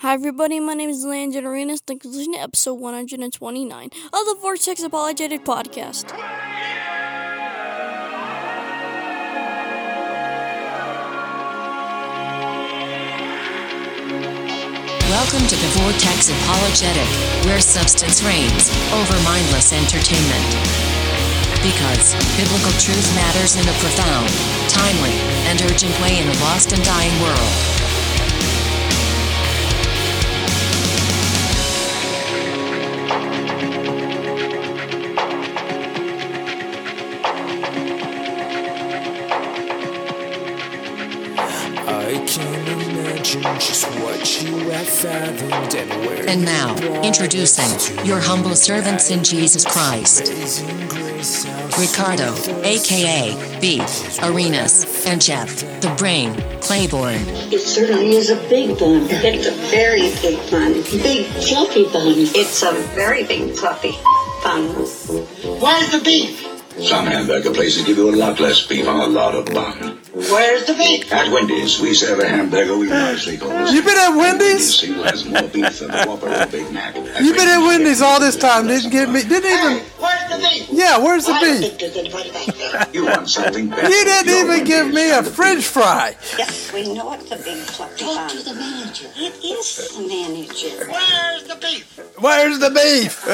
Hi, everybody. My name is Landon Arenas. Thanks for listening to episode 129 of the Vortex Apologetic Podcast. Welcome to the Vortex Apologetic, where substance reigns over mindless entertainment. Because biblical truth matters in a profound, timely, and urgent way in a lost and dying world. And where And now, introducing your humble servants in Jesus Christ, Amazing grace how Ricardo, aka Beef, Arenas, and Jeff, the Brain, Claiborne. It certainly is a big bun. It's a very big bun. Big fluffy bun. It's a very big fluffy bun. Where's the beef? Some hamburger places give you a lot less beef on a lot of bun. Where's the beef? At Wendy's, we serve a hamburger we nicely ah. call a You been at Wendy's? single has more beef than the Whopper or Big Mac. You been at Wendy's all this time? Didn't get me? Didn't even? Where's the beef? Yeah, where's the I don't beef? Think there's anybody back there. You want something better? You didn't Your even give me a and the French fry. Yes, we know it's a big fluffy Talk to the manager. It is the manager. Where's the beef? Where's the beef?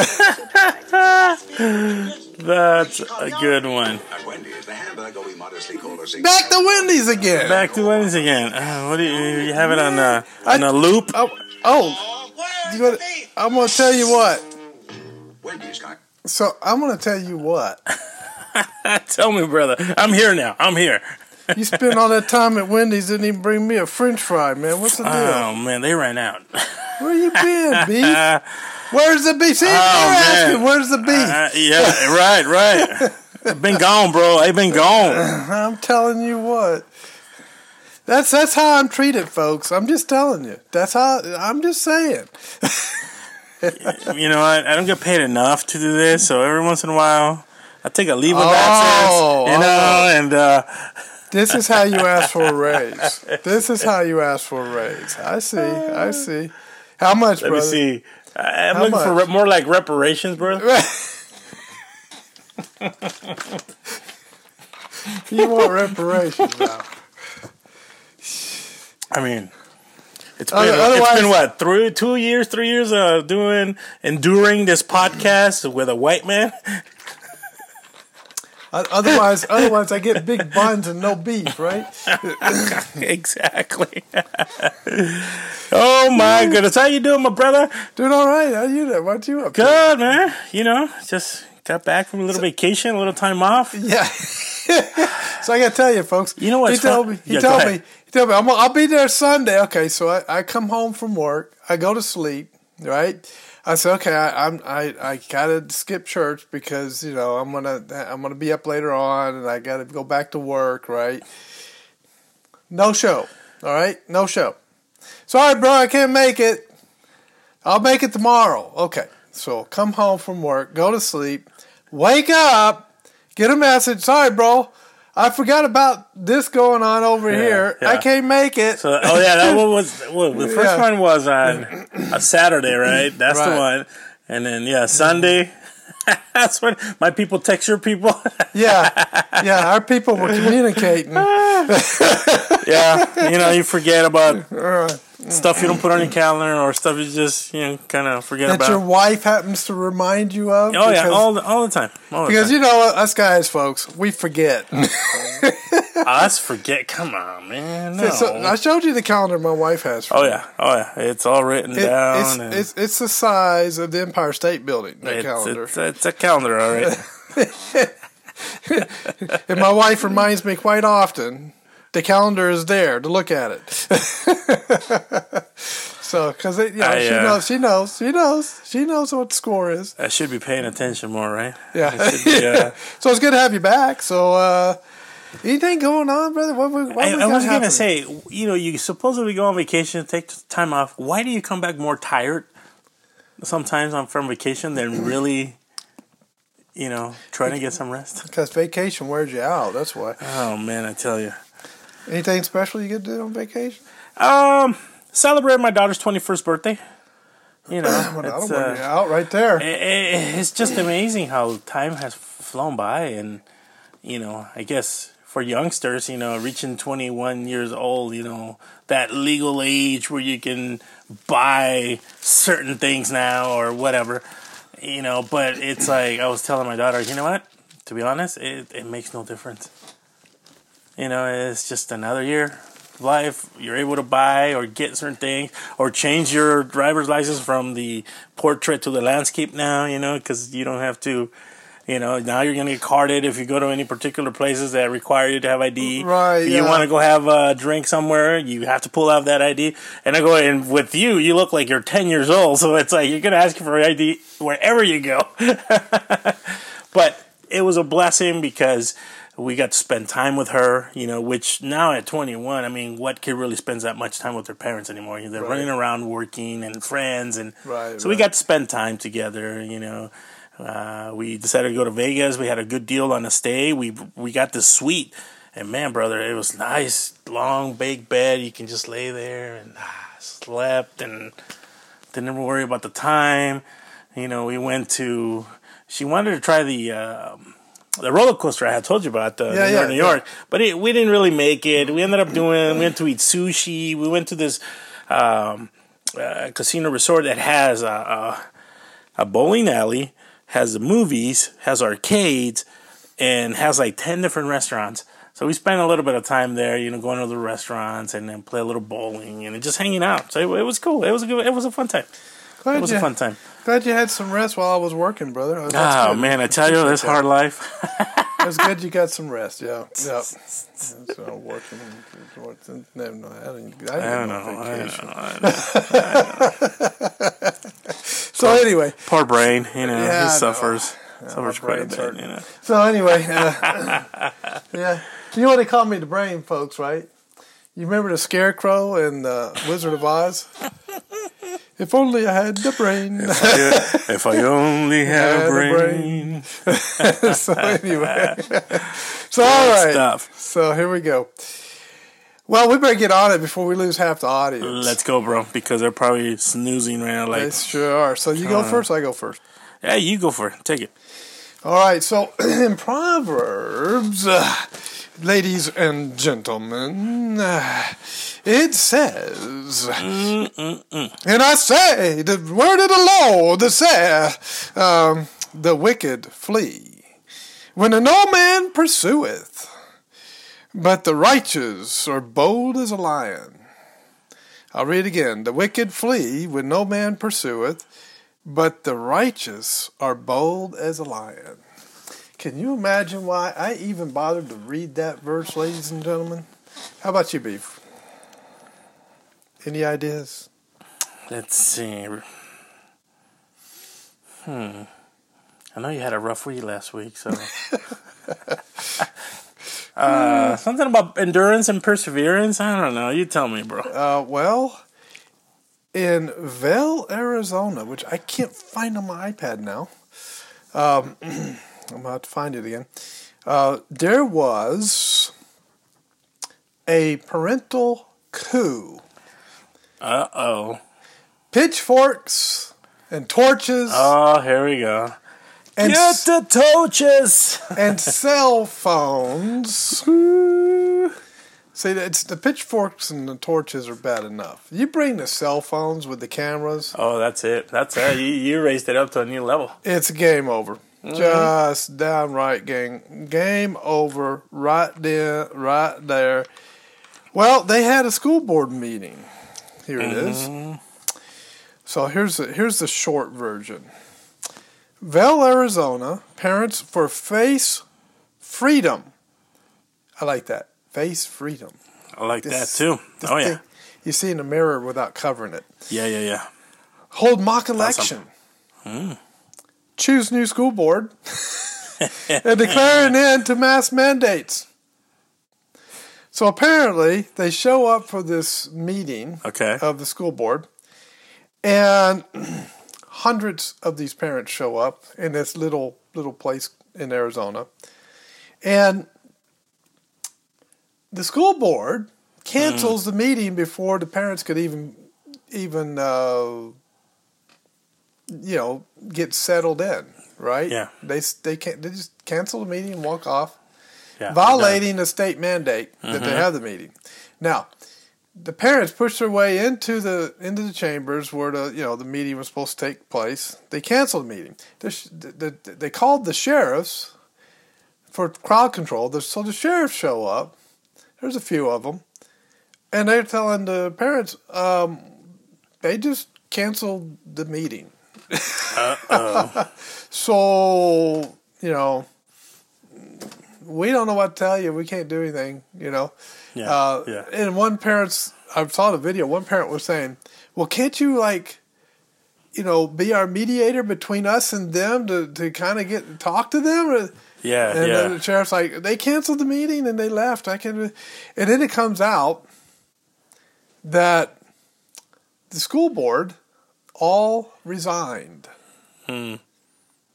That's a good one. At Wendy's, the hamburger we modestly call a single. Back to Wendy's again. Back to Wendy's again. Uh, what do you, you have it on uh, on I- a loop? Oh, oh you gonna. I'm gonna tell you what. Wendy's kind So I'm gonna tell you what. Tell me, brother. I'm here now. I'm here. You spent all that time at Wendy's, didn't even bring me a French fry, man. What's the deal? Oh man, they ran out. Where you been, beef? Where's the beef? See, you're Oh, man. asking, where's the beef? Uh, yeah, right, right. I've been gone, bro. I've been gone. I'm telling you what. That's that's how I'm treated, folks. I'm just telling you. That's how I'm just saying. You know, I, I don't get paid enough to do this, so every once in a while, I take a leave of Oh, absence. You know, and uh, This is how you ask for a raise. This is how you ask for a raise. I see. I see. How much, let brother? me see. I'm How looking for re- more like reparations, brother. you want reparations now? I mean, it's been, otherwise- it's been what three, two years, three years of doing enduring this podcast with a white man. Otherwise, otherwise, I get big buns and no beef, right? exactly. oh my goodness, how you doing, my brother? Doing all right. How you doing? What you up? to? Good, man. You know, just got back from a little vacation, a little time off. Yeah. so I got to tell you, folks. You know what? He told me. He Yeah, told me. He told me. I'm, I'll be there Sunday. Okay, so I, I come home from work. I go to sleep. Right. I said, okay, I, I'm I, I gotta skip church because you know I'm gonna I'm gonna be up later on and I gotta go back to work. Right. No show. All right. No show. Sorry, bro. I can't make it. I'll make it tomorrow. Okay. So come home from work, go to sleep, wake up, get a message. Sorry, bro. I forgot about this going on over Yeah, here. I can't make it. So, oh yeah, that one was well, the first Yeah. one was on a Saturday, right? That's the one. And then yeah, Sunday. That's when my people text your people. yeah, yeah. Our people were communicating. yeah, you know, you forget about Mm. stuff you don't put on your calendar or stuff you just you know kind of forget that about. your wife happens to remind you of. oh yeah, because- all the all the time. All the because time. you know us guys, folks, we forget. us forget. Come on, man. No. So I showed you the calendar my wife has. For oh me. yeah, oh yeah. It's all written It- down. it's, and it's it's the size of the Empire State Building. That it's, calendar. it's, it's a calendar, all right. And my wife reminds me quite often the calendar is there to look at it. so, because you know, I, she uh, knows, she knows, she knows, she knows what the score is. I should be paying attention more, right? Yeah. Be, uh, so it's good to have you back. So, uh, anything going on, brother? What, we- what I, I was gonna say, you know, you supposedly go on vacation, take time off. Why do you come back more tired sometimes on from vacation than really, you know, trying to get some rest? because vacation wears you out. That's why. Oh man, I tell you. Anything special you get to do on vacation? Um, celebrated my daughter's 21st birthday. You know, Well, it's, uh, out right there. i- i- it's just amazing how time has flown by and you know i guess for youngsters you know reaching 21 years old you know that legal age where you can buy certain things now or whatever you know but it's like i was telling my daughter you know what to be honest it, it makes no difference you know it's just another year of life. You're able to buy or get certain things or change your driver's license from the portrait to the landscape now you know because you don't have to you know now you're going to get carded if you go to any particular places that require you to have id Right, if you yeah. want to go have a drink somewhere you have to pull out that id and i go and with you you look like you're 10 years old so it's like you're going to ask for id wherever you go. But it was a blessing because we got to spend time with her, you know, which now at 21, I mean, what kid really spends that much time with their parents anymore? They're Right. running around working and friends. And Right, so we got to spend time together, you know. Uh, we decided to go to Vegas. We had a good deal on a stay. We we got this suite, and man, brother, it was nice, long big bed. You can just lay there and ah, slept and didn't ever worry about the time. You know, we went to. She wanted to try the um the roller coaster I had told you about, the Yeah, New yeah, York, New York. But it, we didn't really make it. We ended up doing. We went to eat sushi. We went to this um, uh, casino resort that has a, a a bowling alley, has the movies, has arcades, and has like ten different restaurants. So we spent a little bit of time there, you know, going to the restaurants and then play a little bowling and just hanging out. So it, it was cool. It was a good. It was a fun time. Glad It was you, a fun time. Glad you had some rest while I was working, brother. Oh, Oh man, I tell you, this hard life. it was good you got some rest. Yeah, yeah. So working. Never know. I didn't, I I didn't don't know. know. I know, I know. So anyway, Poor brain, you know, Yeah, he suffers. suffers my quite a brain's bit, hurting. you know. So anyway, uh, yeah, you know what they call me, the brain, folks, right? You remember the Scarecrow and the Wizard of Oz? if only I had the brain. if I only had, Had a a brain. so anyway, so all right. Stuff. So here we go. Well, we better get on it before we lose half the audience. Let's go, bro, because they're probably snoozing right now. Like, They sure are. So you go first. I go first. hey, you go first. Take it. All right. So in Proverbs, uh, ladies and gentlemen, uh, it says, and I say, the word of the Lord that saith, um, the wicked flee when an old man pursueth, but the righteous are bold as a lion. I'll read again. The wicked flee when no man pursueth, but the righteous are bold as a lion. Can you imagine why I even bothered to read that verse, ladies and gentlemen? How about you, Beef? Any ideas? Let's see. Hmm. I know you had a rough week last week, so. uh, something about endurance and perseverance. I don't know. You tell me, bro. Uh, well, in Vail, Arizona, which I can't find on my iPad now, um, I'm going to find it again. Uh, there was a parental coup. Uh oh. Pitchforks and torches Oh, here we go. and, Get s- the torches. and cell phones. See, it's the pitchforks and the torches are bad enough. You bring the cell phones with the cameras, Oh, that's it. That's it. You, you raised it up to a new level. it's game over. Just downright game game over right there, right there. Well, they had a school board meeting. Here it is. Mm-hmm. So here's the, here's the short version. Val, Arizona, parents for face freedom. I like that. Face freedom. I like This- that too. Oh yeah. You see in the mirror without covering it. Yeah, yeah, yeah. Hold mock election. Hmm. Choose new school board. and declare an end to mass mandates. So apparently, they show up for this meeting Okay. of the school board, and hundreds of these parents show up in this little little place in Arizona, and the school board cancels the meeting before the parents could even even uh, you know get settled in, right? Yeah. They they can't they just cancel the meeting and walk off, Yeah, violating the state mandate that Mm-hmm. they have the meeting. Now, the parents pushed their way into the into the chambers where the you know the meeting was supposed to take place. They canceled the meeting. The, sh- the, the, they called the sheriffs for crowd control. The- So the sheriffs show up. There's a few of them, and they're telling the parents um, they just canceled the meeting. so you know we don't know what to tell you. We can't do anything. You know. Yeah, Uh, yeah. And one parent's, I saw the video. One parent was saying, "Well, can't you like, you know, be our mediator between us and them to, to kind of get talk to them?" Yeah, And yeah. then the sheriff's like, "They canceled the meeting and they left. I can." And then it comes out that the school board all resigned. Hmm.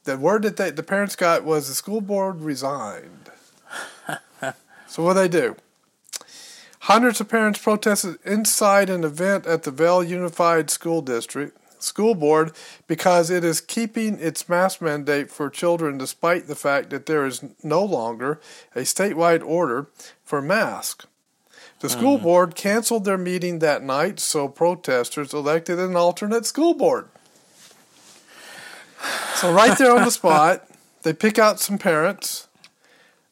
The word that they, the parents got was the school board resigned. so what do they do? Hundreds of parents protested inside an event at the Vail Unified School District School Board because it is keeping its mask mandate for children despite the fact that there is no longer a statewide order for masks. The school board canceled their meeting that night, so protesters elected an alternate school board. So right there on the spot, they pick out some parents,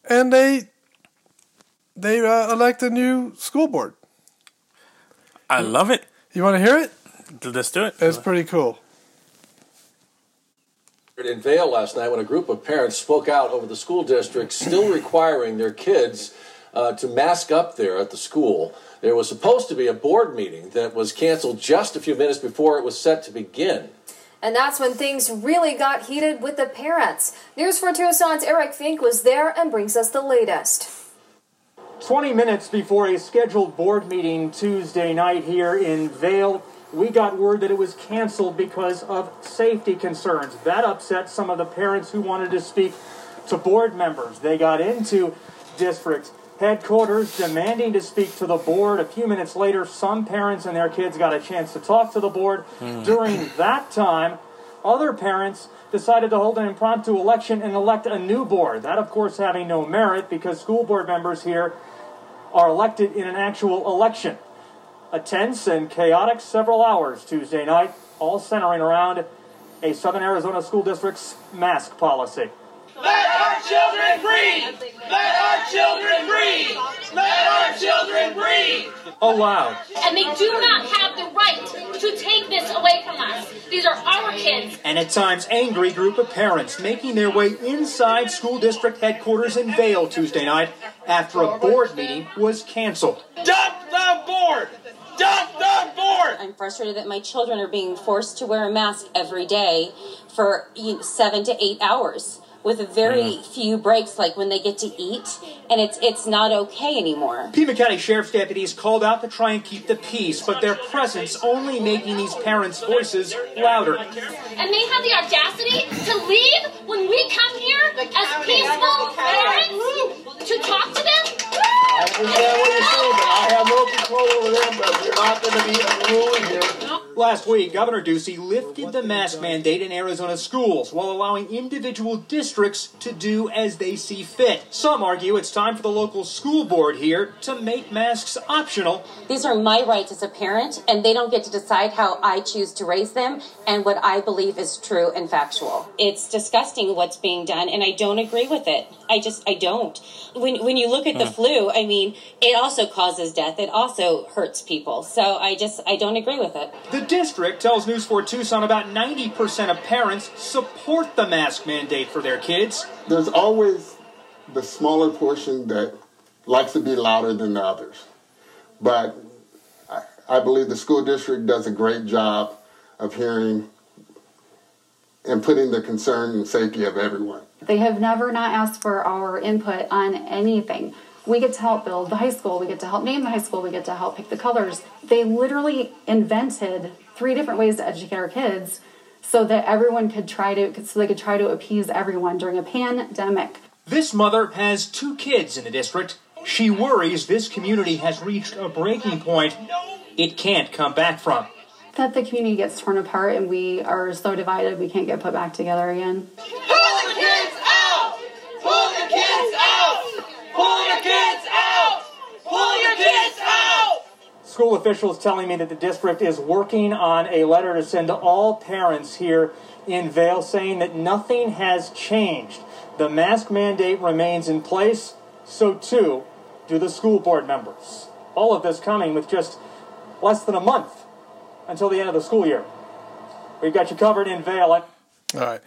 and they they uh, elect a new school board. I love it. You want to hear it? Let's do it. It's pretty cool. in Vail last night when a group of parents spoke out over the school district still requiring their kids uh, to mask up there at the school. There was supposed to be a board meeting that was canceled just a few minutes before it was set to begin. And that's when things really got heated with the parents. News 4 Tucson's Eric Fink was there and brings us the latest. 20 minutes before a scheduled board meeting Tuesday night here in Vail, we got word that it was canceled because of safety concerns. That upset some of the parents who wanted to speak to board members. They got into district headquarters demanding to speak to the board. A few minutes later, some parents and their kids got a chance to talk to the board. Hmm. During that time, other parents decided to hold an impromptu election and elect a new board. That, of course, having no merit because school board members here are elected in an actual election. A tense and chaotic several hours Tuesday night, all centering around a Southern Arizona School District's mask policy. Let our children breathe! Let our children breathe! Let our children breathe! Oh, Aloud. And they do not have the right to take this away from us. These are our kids. And at times, angry group of parents making their way inside school district headquarters in Vail Tuesday night after a board meeting was canceled. Dump the board! Dump the board! I'm frustrated that my children are being forced to wear a mask every day for you know, seven to eight hours with very few breaks, like when they get to eat, and it's it's not okay anymore. Pima County Sheriff's deputies called out to try and keep the peace, but their presence only making these parents' voices louder. And they have the audacity to leave when we come here as peaceful parents to talk to them? I understand what you're saying, but I have no control over them, but you're not going to be unruly here. Last week, Governor Ducey lifted the mask mandate in Arizona schools while allowing individual districts to do as they see fit. Some argue it's time for the local school board here to make masks optional. These are my rights as a parent, and they don't get to decide how I choose to raise them and what I believe is true and factual. It's disgusting what's being done, and I don't agree with it. I just, I don't. When, when you look at the Hmm. flu, I mean, it also causes death. It also hurts people. So I just, I don't agree with it. The district tells News 4 Tucson about 90% of parents support the mask mandate for their kids. There's always the smaller portion that likes to be louder than the others. But I, I believe the school district does a great job of hearing and putting the concern and safety of everyone. They have never not asked for our input on anything. We get to help build the high school, we get to help name the high school, we get to help pick the colors. They literally invented three different ways to educate our kids so that everyone could try to so they could try to appease everyone during a pandemic. This mother has two kids in the district. She worries this community has reached a breaking point it can't come back from. that the community gets torn apart and we are so divided we can't get put back together again. Pull the kids out! Pull the kids out! Pull your kids out! Pull your kids out! School officials telling me that the district is working on a letter to send to all parents here in Vail saying that nothing has changed. The mask mandate remains in place, so too do the school board members. All of this coming with just less than a month until the end of the school year. We've got you covered in Vail. All right.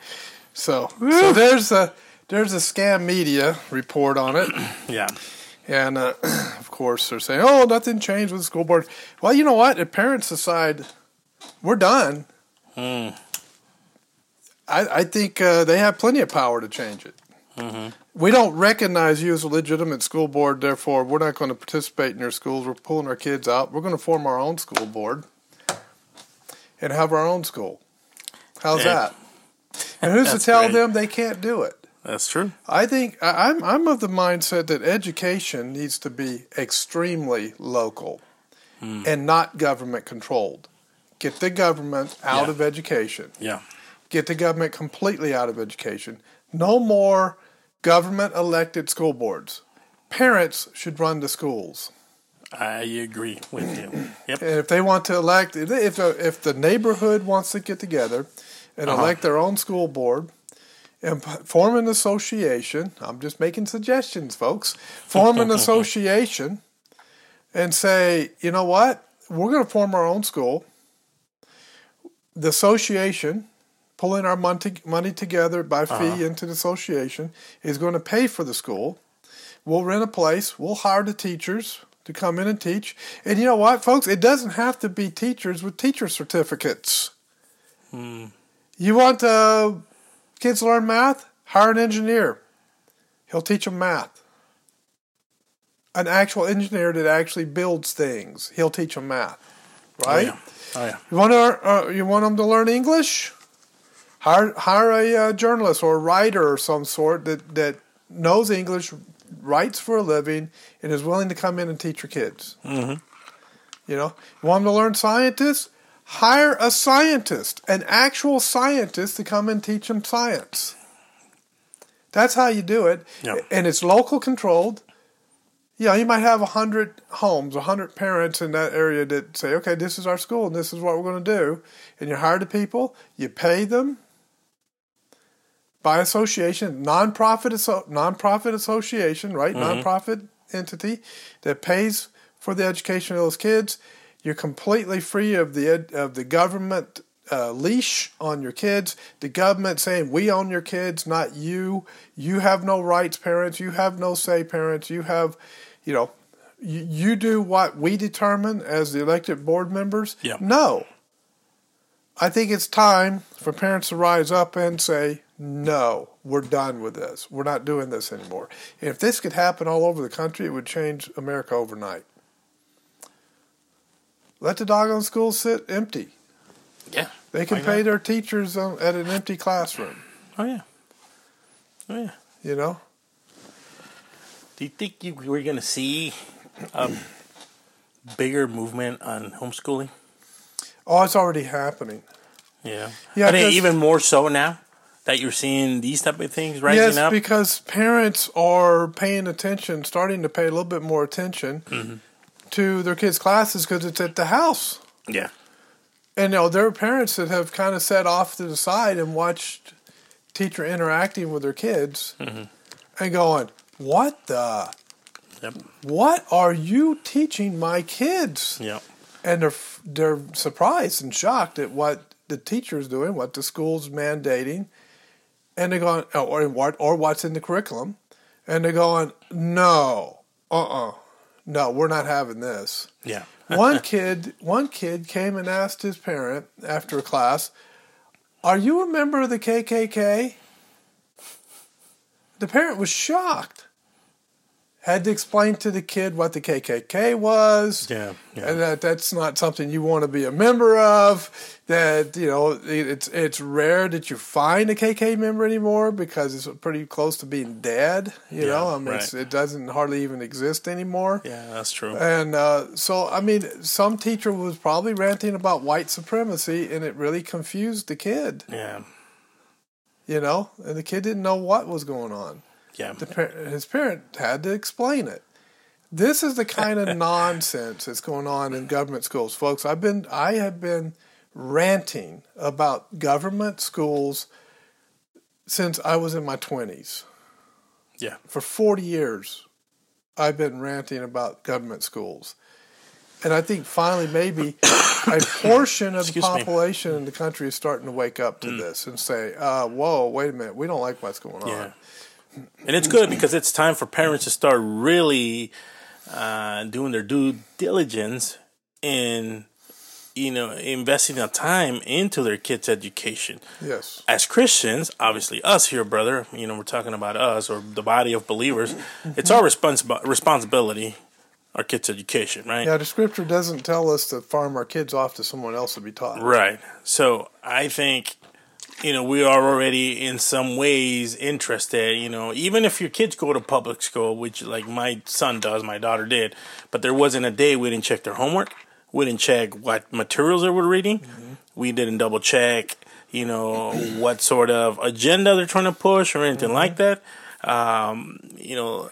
So, so there's a there's a scam media report on it. Yeah. And uh, of course, they're saying, "Oh, nothing changed with the school board." Well, you know what? If parents decide we're done, Hmm. I, I think uh, they have plenty of power to change it. Mm-hmm. We don't recognize you as a legitimate school board, therefore, we're not going to participate in your schools. We're pulling our kids out. We're going to form our own school board and have our own school. How's Yeah. that? And who's to tell great. them they can't do it? That's true. I think I'm I'm of the mindset that education needs to be extremely local Hmm. and not government controlled. Get the government out Yeah. of education. Yeah. Get the government completely out of education. No more government elected school boards. Parents should run the schools. I agree with you. Yep. And if they want to elect, if if, if the neighborhood wants to get together and Uh-huh. elect their own school board and form an association, I'm just making suggestions, folks. Form an association and say, you know what, we're going to form our own school. The association, pulling our money, money together by fee Uh-huh. into the association, is going to pay for the school. We'll rent a place. We'll hire the teachers to come in and teach. And you know what, folks? It doesn't have to be teachers with teacher certificates. Hmm. You want uh, kids learn math? Hire an engineer. He'll teach them math. An actual engineer that actually builds things. He'll teach them math. Right? Oh, yeah. Oh, yeah. You want to, uh, you want them to learn English? Hire hire a uh, journalist or a writer or some sort that that knows English, writes for a living, and is willing to come in and teach your kids. Mm-hmm. You know, you want them to learn scientists? Hire a scientist, an actual scientist, to come and teach them science. That's how you do it, Yeah. and it's local controlled. Yeah, you might have a hundred homes, a hundred parents in that area that say, "Okay, this is our school, and this is what we're going to do." And you hire the people, you pay them by association, nonprofit nonprofit association, right? Mhm. Nonprofit entity that pays for the education of those kids. You're completely free of the ed- of the government uh, leash on your kids. The government saying we own your kids, not you. You have no rights, parents. You have no say, parents. You have, you know, you, you do what we determine as the elected board members. Yeah. No. I think it's time for parents to rise up and say, no, we're done with this. We're not doing this anymore. And if this could happen all over the country, it would change America overnight. Let the doggone schools sit empty. Yeah. They can pay their teachers um, at an empty classroom. Oh yeah. Oh yeah. You know? Do you think you we're gonna see a bigger movement on homeschooling? Oh, it's already happening. Yeah. Yeah, I 'cause- even more so now that you're seeing these type of things rising yes, up. because parents are paying attention, starting to pay a little bit more attention Mhm. To their kids' classes because it's at the house. Yeah. And you know, there are parents that have kind of sat off to the side and watched teacher interacting with their kids Mhm. and going, "What the? Yep. What are you teaching my kids?" Yep. And they're they're surprised and shocked at what the teacher's doing, what the school's mandating, and they're going, oh, or what or what's in the curriculum, and they're going, "No, uh, uh no, we're not having this." Yeah. one kid one kid came and asked his parent after class, "Are you a member of the KKK?" The parent was shocked. Had to explain to the kid what the KKK was. Yeah, yeah. And that that's not something you want to be a member of. That you know it's it's rare that you find a KKK member anymore because it's pretty close to being dead. You Yeah, know, I mean, it's, right. it doesn't hardly even exist anymore. Yeah, that's true. And uh, so, I mean, some teacher was probably ranting about white supremacy, and it really confused the kid. Yeah. You know, and the kid didn't know what was going on. Yeah. The his parent had to explain it. This is the kind of nonsense that's going on in government schools, folks. I've been, I have been ranting about government schools since I was in my twenties. Yeah. For forty years, I've been ranting about government schools. And I think finally, maybe a portion of the Excuse me. population in the country is starting to wake up to this and say, uh, "Whoa, wait a minute, we don't like what's going on." And it's good because it's time for parents to start really uh, doing their due diligence in, you know, investing the time into their kids' education. Yes. As Christians, obviously us here, brother, you know, we're talking about us or the body of believers. It's our responsi- responsibility, our kids' education, right? Yeah, the scripture doesn't tell us to farm our kids off to someone else to be taught. Right. So I think, you know, we are already in some ways interested, you know, even if your kids go to public school, which like my son does, my daughter did, but there wasn't a day we didn't check their homework. We didn't check what materials they were reading. We didn't double check, you know, what sort of agenda they're trying to push or anything like that. Um, you know,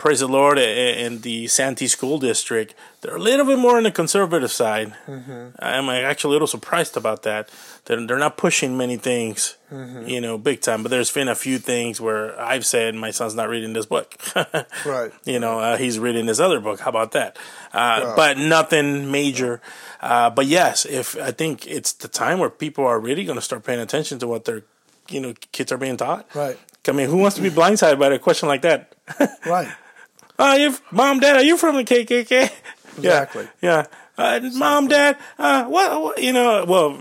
praise the Lord, in the Santee School District, they're a little bit more on the conservative side. I'm actually a little surprised about that. They're, they're not pushing many things, Mhm. you know, big time. But there's been a few things where I've said my son's not reading this book. Right. You know, uh, he's reading this other book. How about that? Uh, Wow. But nothing major. Uh, but yes, if I think it's the time where people are really going to start paying attention to what their, you know, kids are being taught. Right. I mean, who wants to be blindsided by a question like that? Right. Uh, you mom, dad, are you from the KKK? Exactly. Yeah. Uh, Mom, dad, uh, what, what, you know, well,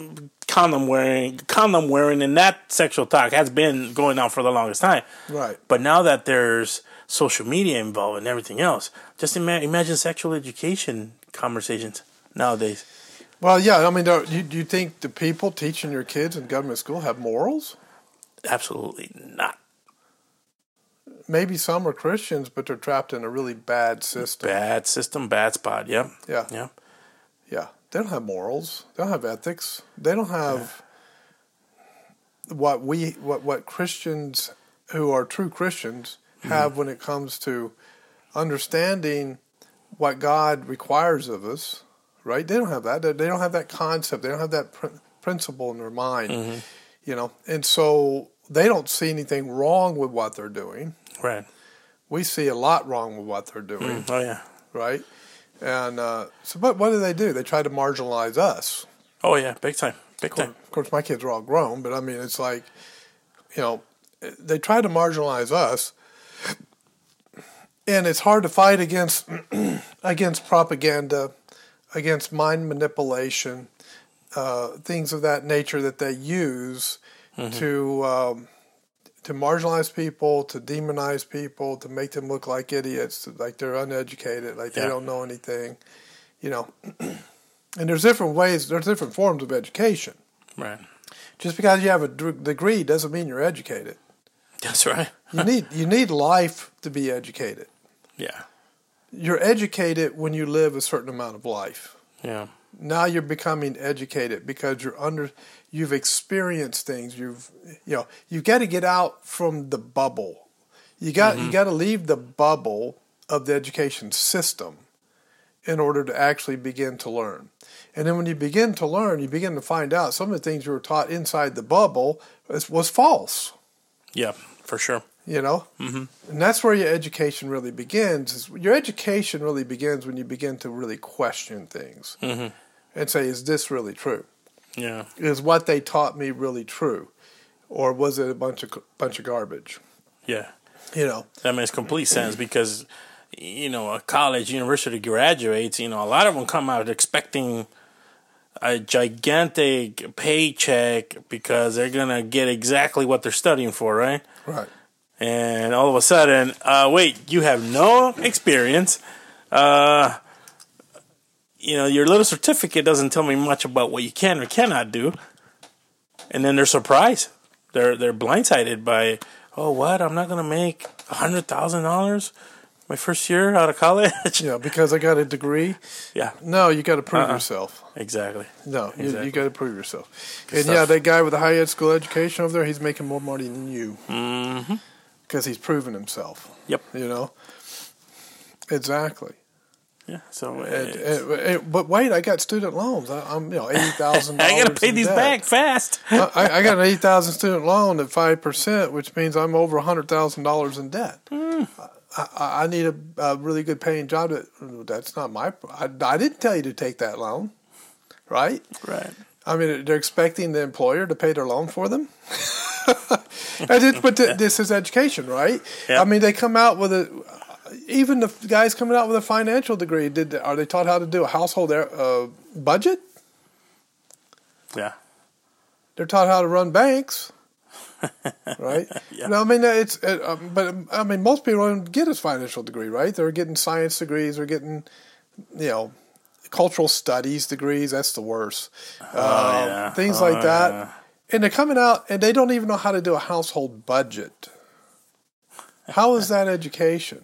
condom wearing, condom wearing, and that sexual talk has been going on for the longest time. Right. But now that there's social media involved and everything else, just ima- imagine sexual education conversations nowadays. Well, yeah. I mean, do you, do you think the people teaching your kids in government school have morals? Absolutely not. Maybe some are Christians, but they're trapped in a really bad system. Bad system, bad spot. Yep. Yeah. Yeah. Yeah. They don't have morals. They don't have ethics. They don't have what we what what Christians who are true Christians mm-hmm. have when it comes to understanding what God requires of us. Right? They don't have that. They don't have that concept. They don't have that pr- principle in their mind. Mm-hmm. You know, and so they don't see anything wrong with what they're doing. Right. We see a lot wrong with what they're doing Mm, oh yeah. right? And uh, so, but what do they do? They try to marginalize us. Oh yeah. Big time. Big Of course, time. of course, my kids are all grown, but I mean, it's like, you know, they try to marginalize us, and it's hard to fight against against propaganda, against mind manipulation, uh, things of that nature that they use Mhm. to um, to marginalize people, to demonize people, to make them look like idiots, to, like they're uneducated, like they Yeah. don't know anything, you know. and there's different ways, there's different forms of education. Right. Just because you have a d- degree doesn't mean you're educated. That's right. You need you need life to be educated. Yeah. You're educated when you live a certain amount of life. Yeah. Now you're becoming educated because you're under you've experienced things. You've you know, you've got to get out from the bubble. You got you Mhm. got to leave the bubble of the education system in order to actually begin to learn. And then when you begin to learn, you begin to find out some of the things you were taught inside the bubble was, was false. Yeah. For sure. You know, hmm and that's where your education really begins. Is your education really begins when you begin to really question things hmm and say, "Is this really true? Yeah. Is what they taught me really true, or was it a bunch of bunch of garbage?" Yeah. You know, That makes complete sense because, you know, a college, university graduates, you know, a lot of them come out expecting a gigantic paycheck because they're going to get exactly what they're studying for, right? right? And all of a sudden, uh, wait, you have no experience. Uh, you know, your little certificate doesn't tell me much about what you can or cannot do. And then they're surprised. They're they're blindsided by, oh, what? I'm not going to make a hundred thousand dollars my first year out of college. yeah, because I got a degree. Yeah. No, you got to prove Uh-uh. yourself. Exactly. No, you, Exactly. you got to prove yourself. Good and yeah, that guy with the high ed school education over there, he's making more money than you Mm-hmm. Because he's proven himself. Yep. You know. Exactly. Yeah. So, it's- and- and- but wait, I got student loans. I, I'm you know eighty thousand. I gotta pay these back fast. I, I got an eight thousand student loan at five percent, which means I'm over a hundred thousand dollars in debt. Hmm. I, I I need a, a really good paying job. To, that's not my. I, I didn't tell you to take that loan, right? Right. I mean, they're expecting the employer to pay their loan for them. it, but th- this is education, right? Yeah. I mean, they come out with a. Even the guys coming out with a financial degree, did are they taught how to do a household uh, budget? Yeah. They're taught how to run banks, right? Yeah. No, I mean it's, it, um, but I mean most people don't get a financial degree, right? They're getting science degrees, they're getting, you know, cultural studies degrees. That's the worst. Um, yeah. Things Oh, like that, yeah. and they're coming out and they don't even know how to do a household budget. How is that education?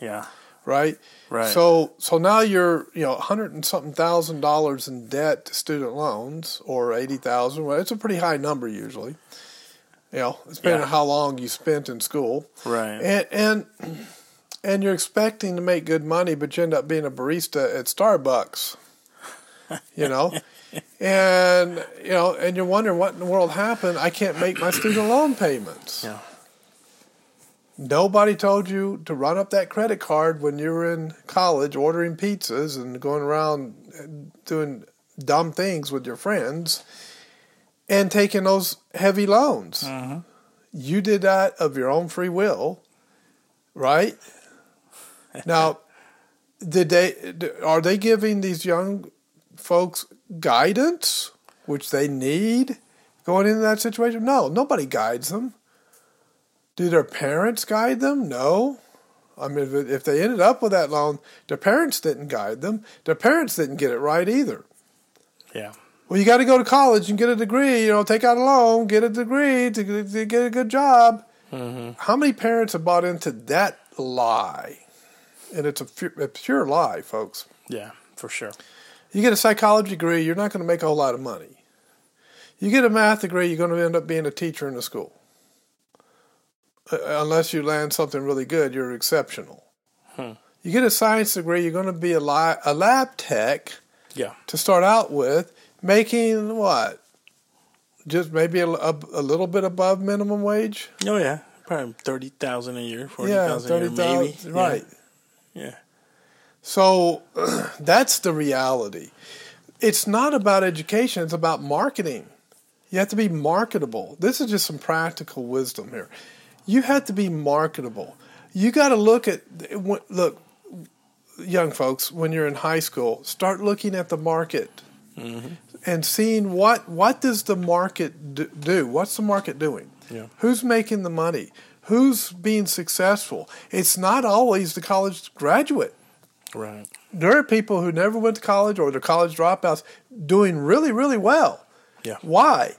Yeah. right? Right. So so now you're you know hundred and something thousand dollars in debt to student loans or eighty thousand. Well, it's a pretty high number usually. You know, depending Yeah. on how long you spent in school, Right. and and and you're expecting to make good money, but you end up being a barista at Starbucks. You know. And you know, and you're wondering what in the world happened. I can't make my student loan payments. Yeah. Nobody told you to run up that credit card when you were in college ordering pizzas and going around uh, doing dumb things with your friends and taking those heavy loans. Mm-hmm. You did that of your own free will, right? Now, did they are they giving these young folks guidance which they need going into that situation? No, nobody guides them. Do their parents guide them? No. I mean, if, they ended up with that loan, their parents didn't guide them. Their parents didn't get it right either. Yeah. Well, you got to go to college and get a degree. You know, take out a loan, get a degree to, to get a good job. Mm-hmm. How many parents have bought into that lie? And it's a, a pure lie, folks. Yeah, for sure. You get a psychology degree, you're not going to make a whole lot of money. You get a math degree, you're going to end up being a teacher in a school. Uh, unless you land something really good, you're exceptional. Hmm. You get a science degree, you're going to be a, li- a lab tech Yeah. to start out with, making what? Just maybe a, a, a little bit above minimum wage? Oh yeah, probably thirty thousand a year, forty yeah, thousand a year, maybe. right. Yeah. So that's the reality. It's not about education, it's about marketing. You have to be marketable. This is just some practical wisdom here. You have to be marketable. You got to look at look young folks when you're in high school, start looking at the market Mm-hmm. and seeing what what does the market do? What's the market doing? Yeah. Who's making the money? Who's being successful? It's not always the college graduate. Right. There are people who never went to college or they're college dropouts doing really, really well. Yeah. Why?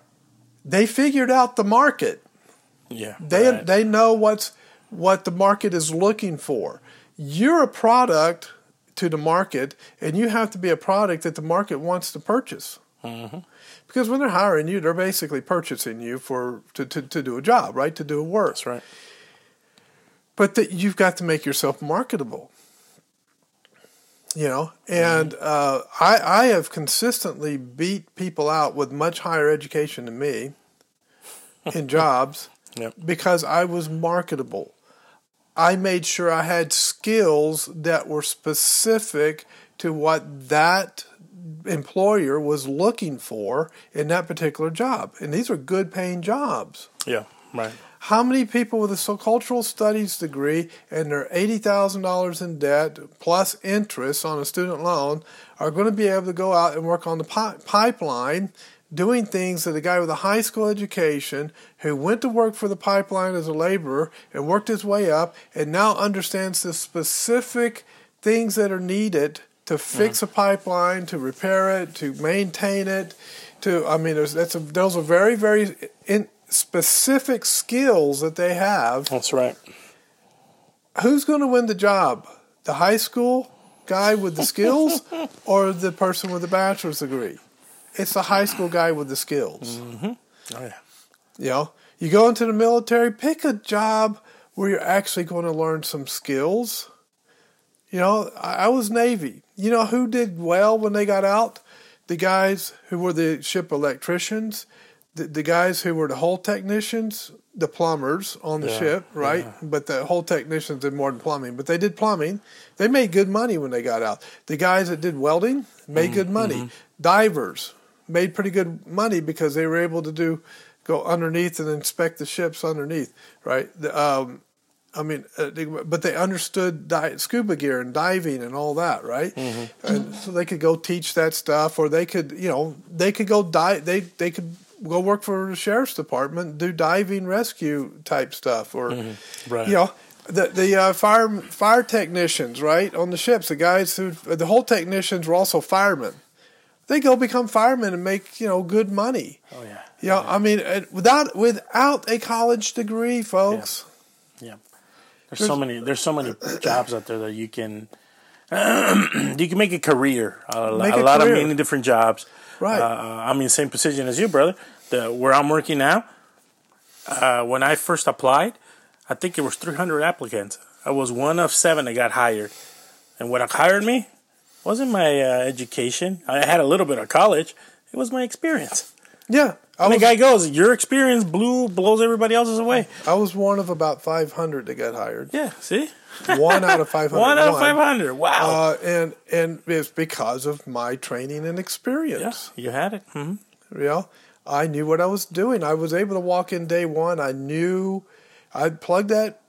They figured out the market. Yeah. They right. they know what's what the market is looking for. You're a product to the market, and you have to be a product that the market wants to purchase. Mm-hmm. Because when they're hiring you, they're basically purchasing you for to, to, to do a job, right? To do a work. That's right. But that you've got to make yourself marketable. You know, and uh, I I have consistently beat people out with much higher education than me in jobs Yep. because I was marketable. I made sure I had skills that were specific to what that employer was looking for in that particular job. And these are good paying jobs. Yeah. Right. How many people with a so- cultural studies degree and they're $80,000 in debt plus interest on a student loan are going to be able to go out and work on the pi- pipeline doing things that a guy with a high school education who went to work for the pipeline as a laborer and worked his way up and now understands the specific things that are needed to fix a pipeline, to repair it, to maintain it, to I mean, there's, that's a, those are very very in, specific skills that they have. That's right. Who's going to win the job? The high school guy with the skills, or the person with the bachelor's degree? It's the high school guy with the skills. Mm-hmm. Oh yeah. You know, you go into the military, pick a job where you're actually going to learn some skills. You know, I, I was Navy. You know who did well when they got out? The guys who were the ship electricians, the, the guys who were the hull technicians, the plumbers on the Yeah, ship, right? yeah. But the hull technicians did more than plumbing. But they did plumbing. They made good money when they got out. The guys that did welding made Mm, good money. mm-hmm. Divers made pretty good money because they were able to do go underneath and inspect the ships underneath, right? The, um, I mean, uh, they, but they understood di- scuba gear and diving and all that, right? Mm-hmm. And so they could go teach that stuff, or they could, you know, they could go dive. They they could go work for the sheriff's department, do diving rescue type stuff, or Mm-hmm. Right. you know. The the uh, fire fire technicians right on the ships the guys who the whole technicians were also firemen they go become firemen and make you know good money Oh yeah. yeah, I mean, without without a college degree, folks. Yeah. There's so many. There's so many jobs out there that you can you can make a career. A, Make a a lot career. of many different jobs. Right. Uh, I'm in the same position as you, brother. The where I'm working now. Uh, when I first applied, I think it was 300 applicants. I was one of seven that got hired, and what hired me wasn't my uh, education. I had a little bit of college. It was my experience. Yeah, I And the guy goes, "Your experience blew blows everybody else's away." I was one of about 500 that got hired. Yeah, see, One out of 500. one out of 500. Wow. Uh, and and it's because of my training and experience. yeah, you had it. hmm You know, I knew what I was doing. I was able to walk in day one. I knew I'd plug that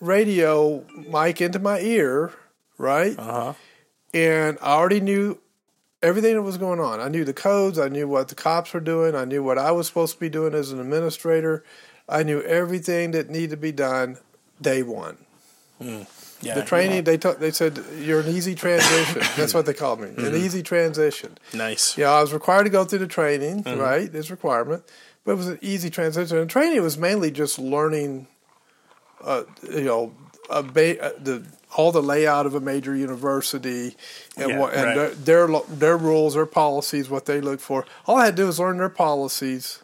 radio mic into my ear, right? Uh huh. and I already knew everything that was going on. I knew the codes. I knew what the cops were doing. I knew what I was supposed to be doing as an administrator. I knew everything that needed to be done day one. Yeah, the training they took, they said you're an easy transition. That's what they called me, an easy transition. Nice. Yeah, I was required to go through the training, Mhm. right? This requirement, but it was an easy transition. And training was mainly just learning, uh, you know, a ba- uh, the all the layout of a major university and Yeah, what and right. their, their their rules, their policies, what they look for. All I had to do was learn their policies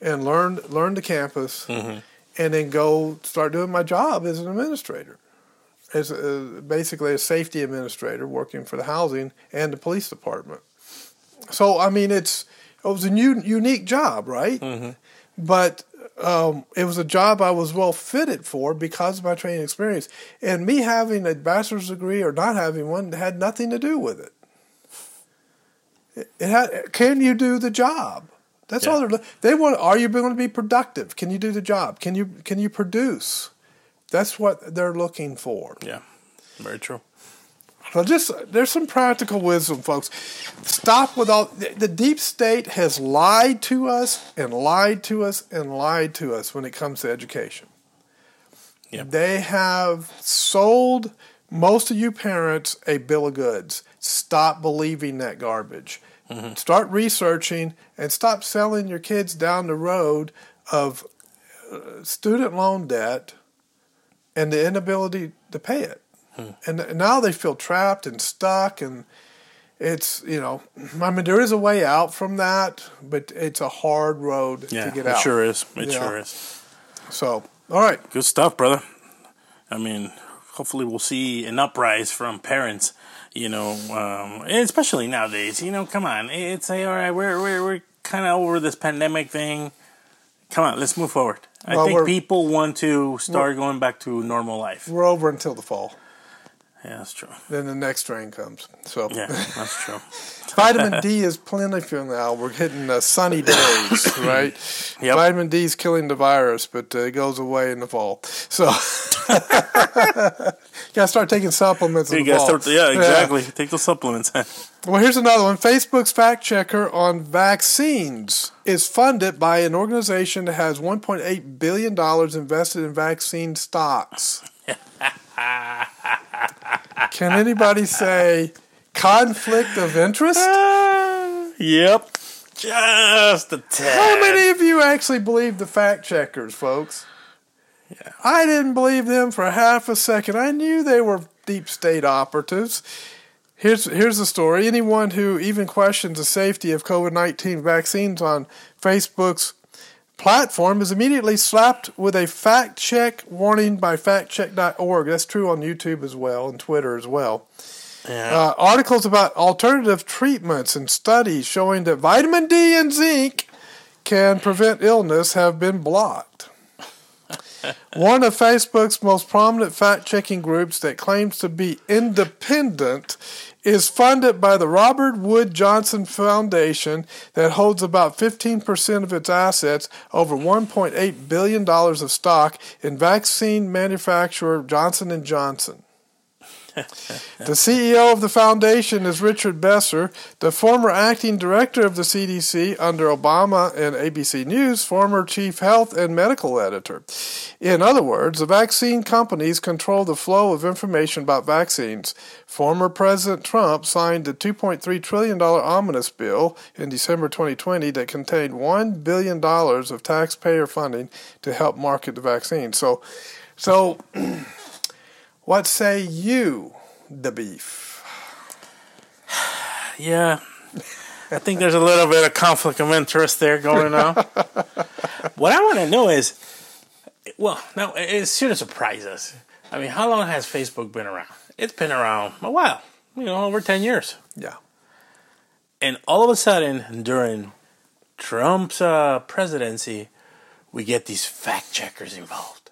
and learn learn the campus, Mhm. and then go start doing my job as an administrator, as a, basically a safety administrator working for the housing and the police department. So I mean, it's it was a new, unique job, right? But um, it was a job I was well fitted for because of my training experience, and me having a bachelor's degree or not having one had nothing to do with it. It, it had, can you do the job? That's all they're. They want. Are you going to be productive? Can you do the job? Can you can you produce? That's what they're looking for. Yeah, very true. So just there's some practical wisdom, folks. Stop with all the, deep state has lied to us and lied to us and lied to us when it comes to education. They have sold most of you parents a bill of goods. Stop believing that garbage. Start researching and stop selling your kids down the road of uh, student loan debt and the inability to pay it. And now they feel trapped and stuck, and it's you know, I mean, there is a way out from that, but it's a hard road Yeah, to get it out. It sure is. It Yeah. sure is. So, all right, Good stuff, brother. I mean, hopefully we'll see an uprise from parents. You know, um, especially nowadays. You know, come on, it's hey, all right. We're we're we're kind of over this pandemic thing. Come on, let's move forward. I Well, think people want to start going back to normal life. we're over until the fall. Yeah, that's true. Then the next train comes. So, Yeah, that's true. vitamin D is plentiful now. We're hitting uh, sunny days, right? Yep. Vitamin D is killing the virus, but uh, it goes away in the fall. So, gotta start taking supplements. You gotta fall. start, yeah, exactly. Take those supplements. Well, here's another one. Facebook's fact checker on vaccines is funded by an organization that has 1.8 billion dollars invested in vaccine stocks. Can anybody say conflict of interest? yep. Just a tad. How many of you actually believe the fact checkers, folks? Yeah. I didn't believe them for half a second. I knew they were deep state operatives. Here's here's the story. Anyone who even questions the safety of COVID nineteen vaccines on Facebook's platform is immediately slapped with a fact check warning by factcheck.org. That's true on YouTube as well and Twitter as well. Uh, articles about alternative treatments and studies showing that vitamin D and zinc can prevent illness have been blocked. One of Facebook's most prominent fact checking groups that claims to be independent is funded by the Robert Wood Johnson Foundation that holds about 15% of its assets, over $1.8 billion of stock in vaccine manufacturer Johnson & Johnson. The CEO of the foundation is Richard Besser, the former acting director of the CDC under Obama and ABC News, former chief health and medical editor. In other words, the vaccine companies control the flow of information about vaccines. Former President Trump signed the $2.3 trillion omnibus bill in December 2020 that contained $1 billion of taxpayer funding to help market the vaccine. So, so what say you, the beef? Yeah. I think there's a little bit of conflict of interest there going on. what I want to know is, well, now it shouldn't surprise us. I mean, how long has Facebook been around? It's been around a while, you know, over 10 years. Yeah. And all of a sudden, during Trump's uh, presidency, we get these fact checkers involved.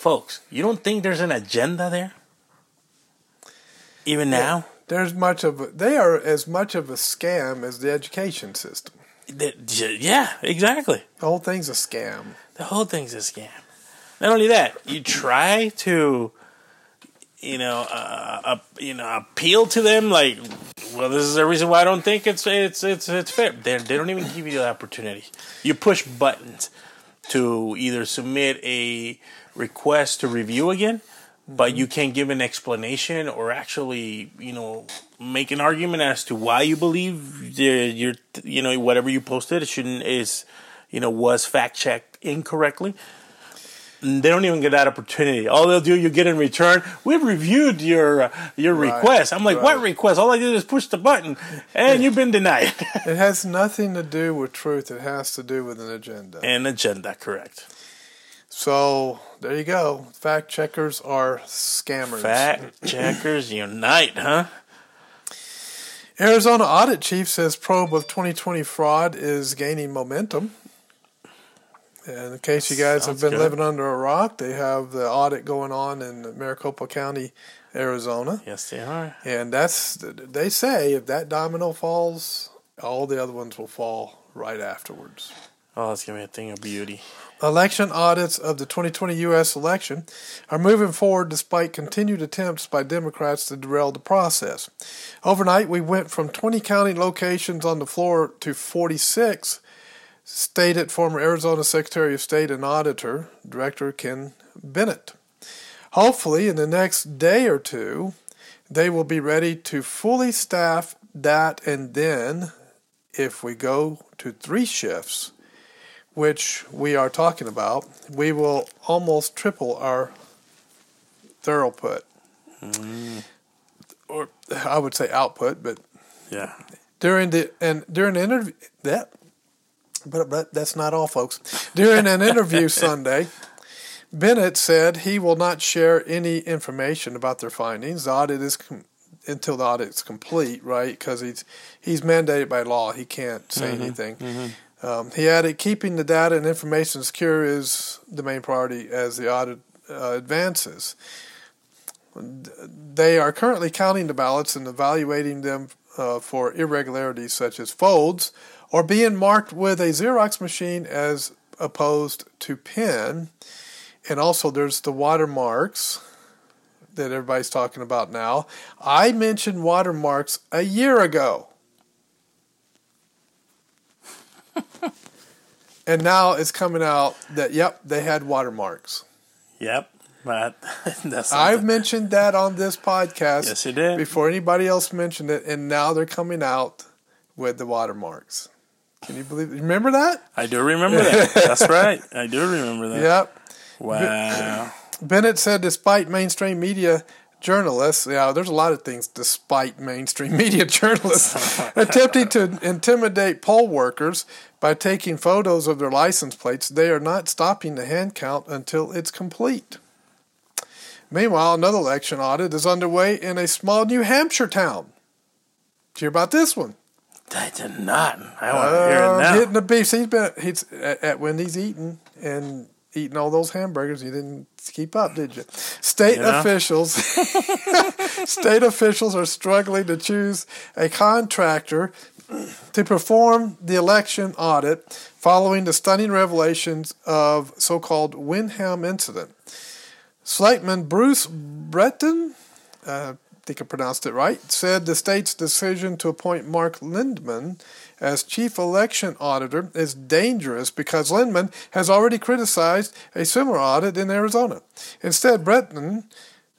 Folks, you don't think there's an agenda there? Even now? There's much of a, they are as much of a scam as the education system. Yeah, exactly. The whole thing's a scam. The whole thing's a scam. Not only that, you try to, you know, uh, uh, you know, appeal to them like, well, this is the reason why I don't think it's it's it's it's fair. They they don't even give you the opportunity. You push buttons to either submit a request to review again, but you can't give an explanation or actually, you know, make an argument as to why you believe your, you know, whatever you posted it shouldn't is, you know, was fact checked incorrectly. They don't even get that opportunity. All they'll do, you get in return. We've reviewed your uh, your Right, request. I'm like, what request? All I did is push the button, and you've been denied. It has nothing to do with truth. It has to do with an agenda. An agenda, correct? So there you go. Fact checkers are scammers. Fact checkers unite, huh? Arizona audit chief says probe of 2020 fraud is gaining momentum. And in case you guys have been good. living under a rock, they have the audit going on in Maricopa County, Arizona. Yes, they are. And that's they say if that domino falls, all the other ones will fall right afterwards. Oh, that's gonna be a thing of beauty. Election audits of the 2020 U.S. election are moving forward despite continued attempts by Democrats to derail the process. Overnight, we went from 20 counting locations on the floor to 46, stated former Arizona Secretary of State and Auditor, Director Ken Bennett. Hopefully, in the next day or two, they will be ready to fully staff that, and then, if we go to three shifts, which we are talking about, we will almost triple our throughput. Mm. Or I would say output, but Yeah. during the and during the interview that but, but that's not all folks. During an interview Sunday, Bennett said he will not share any information about their findings. The audit is com- until the audit is complete, right? Because he's he's mandated by law. He can't say Mhm, anything. mhm. Um, he added, keeping the data and information secure is the main priority as the audit uh, advances. They are currently counting the ballots and evaluating them uh, for irregularities such as folds or being marked with a Xerox machine as opposed to pen. And also, there's the watermarks that everybody's talking about now. I mentioned watermarks a year ago. and now it's coming out that, yep, they had watermarks. Yep. But that's I've mentioned that on this podcast. Yes, you did. Before anybody else mentioned it, and now they're coming out with the watermarks. Can you believe? Remember that? I do remember that. That's right. I do remember that. Yep. Wow. Bennett said, despite mainstream media journalists, yeah, there's a lot of things despite mainstream media journalists attempting to intimidate poll workers by taking photos of their license plates, they are not stopping the hand count until it's complete. Meanwhile, another election audit is underway in a small New Hampshire town. Did you hear about this one? I did not. I want to hear it Uh, now. Hitting the beef. He's been he's at, at Wendy's eating and eating all those hamburgers. You didn't keep up, did you? State You know? officials, state officials are struggling to choose a contractor to perform the election audit following the stunning revelations of so-called Windham incident. Selectman Bruce Breton, uh, think I pronounced it right, said the state's decision to appoint Mark Lindeman as chief election auditor is dangerous because Lindeman has already criticized a similar audit in Arizona. Instead, Breton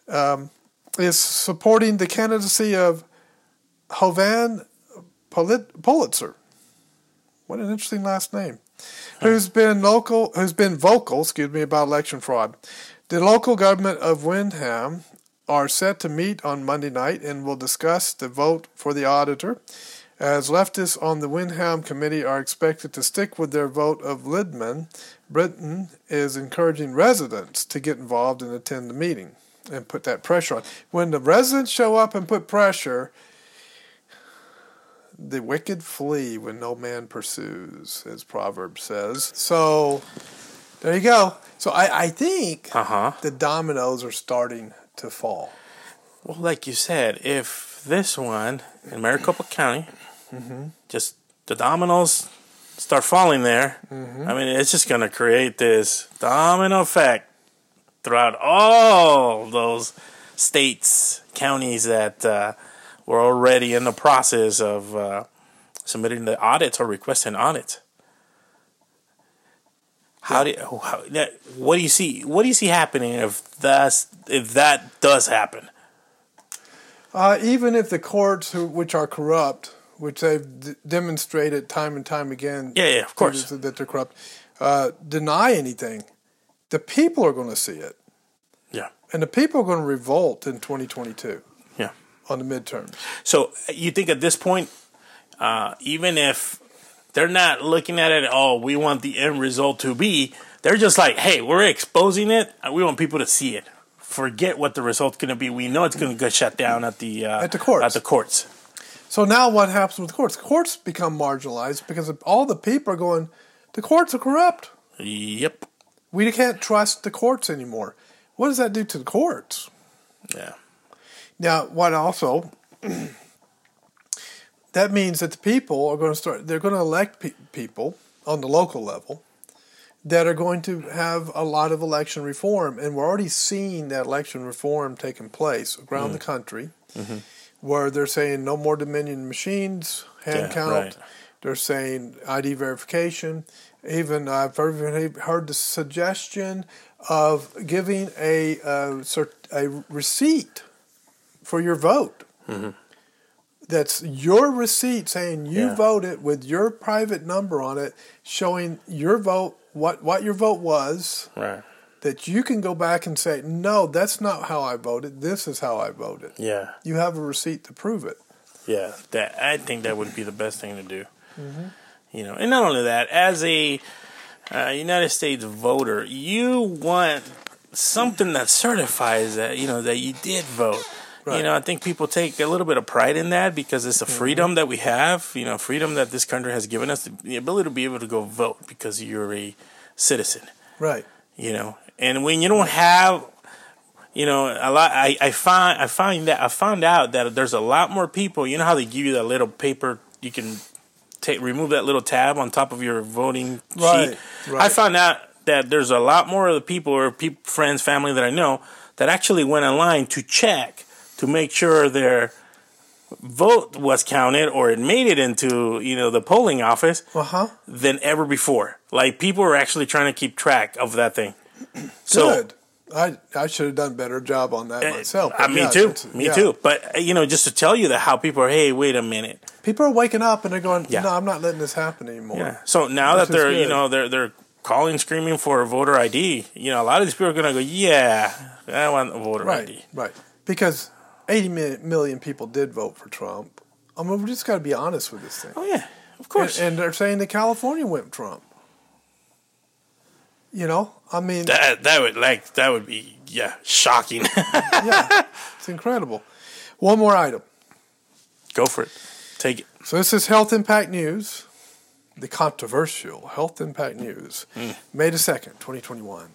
um, is supporting the candidacy of Hovan Polit- Pulitzer. What an interesting last name. Who's been local? Who's been vocal? Excuse me about election fraud. The local government of Windham are set to meet on Monday night and will discuss the vote for the auditor. As leftists on the Windham committee are expected to stick with their vote of Lindeman, Breton is encouraging residents to get involved and attend the meeting and put that pressure on. When the residents show up and put pressure, the wicked flee when no man pursues, as Proverbs says. So there you go. So I, I think Uh-huh. the dominoes are starting to fall. Well, like you said, if this one in Maricopa County, Mm-hmm. just the dominoes start falling there, Mhm. I mean, it's just going to create this domino effect throughout all those states, counties that uh, were already in the process of uh, submitting the audits or requesting audits. How do you, how, what do you see? What do you see happening if that's if that does happen? Uh, even if the courts, who, which are corrupt, which they've d- demonstrated time and time again, Yeah, yeah, of course. that they're corrupt, uh, deny anything, the people are going to see it. Yeah. And the people are going to revolt in 2022 Yeah. on the midterms. So you think at this point, uh, even if they're not looking at it, oh, we want the end result to be, they're just like, hey, we're exposing it. and We want people to see it. Forget what the result's going to be. We know it's going to get shut down at the uh, At the courts. At the courts. So now what happens with the courts? Courts become marginalized because all the people are going, the courts are corrupt. Yep. We can't trust the courts anymore. What does that do to the courts? Yeah. Now, what also that means that the people are going to start. They're going to elect pe- people on the local level that are going to have a lot of election reform, and we're already seeing that election reform taking place around Mm. the country, Mm-hmm. where they're saying no more Dominion machines, hand Yeah, count. right. They're saying ID verification. Even I've heard, heard the suggestion of giving a uh, cert, a receipt for your vote. Mhm. That's your receipt saying you Yeah. voted with your private number on it, showing your vote, what what your vote was. Right. That you can go back and say, no, that's not how I voted. This is how I voted. Yeah. You have a receipt to prove it. Yeah. That I think that would be the best thing to do. You know, and not only that, as a uh, United States voter, you want something that certifies that you know that you did vote. You know, I think people take a little bit of pride in that because it's a mm-hmm. freedom that we have. You know, freedom that this country has given us the ability to be able to go vote because you're a citizen. Right. You know, and when you don't have you know, a lot. I, I find I find that I found out that there's a lot more people. You know how they give you that little paper you can take remove that little tab on top of your voting Right, sheet. right. I found out that there's a lot more of the people or people, friends, family that I know that actually went online to check to make sure their vote was counted or it made it into you know the polling office uh-huh. than ever before. Like people are actually trying to keep track of that thing. So Good. I I should have done a better job on that myself. I but me yeah, too, me yeah. too. But uh, you know, just to tell you that how people are, hey, wait a minute. People are waking up and they're going, Yeah. "No, I'm not letting this happen anymore." Yeah. So now that they're you know they're they're calling screaming for a voter ID, you know, a lot of these people are gonna go, yeah, I want a voter right, ID. right, because 80 mi- million people did vote for Trump. I mean, we just got to be honest with this thing. Oh yeah, of course. And, and they're saying that California went Trump. You know, I mean, That that would like that would be yeah shocking. yeah, it's incredible. One more item. Go for it. Take it. So this is Health Impact News, the controversial Health Impact News, mm. May the 2nd, 2021.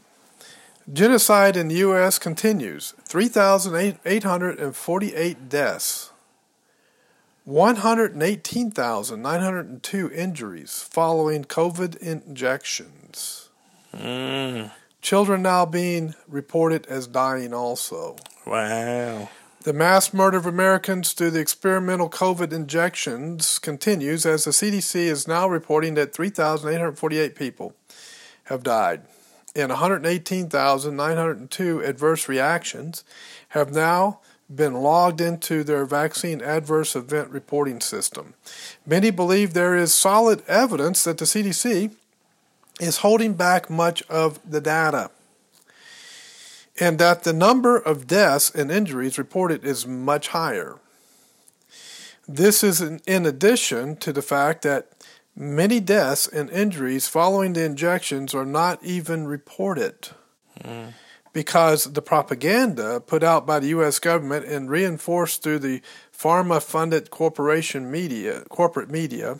Genocide in the U.S. continues. 3,848 deaths. 118,902 injuries following COVID injections. Mm. Children now being reported as dying also. Wow. The mass murder of Americans through the experimental COVID injections continues as the CDC is now reporting that 3,848 people have died and 118,902 adverse reactions have now been logged into their vaccine adverse event reporting system. Many believe there is solid evidence that the CDC is holding back much of the data and that the number of deaths and injuries reported is much higher. This is in, addition to the fact that many deaths and injuries following the injections are not even reported because the propaganda put out by the U.S. government and reinforced through the pharma-funded corporation media, corporate media,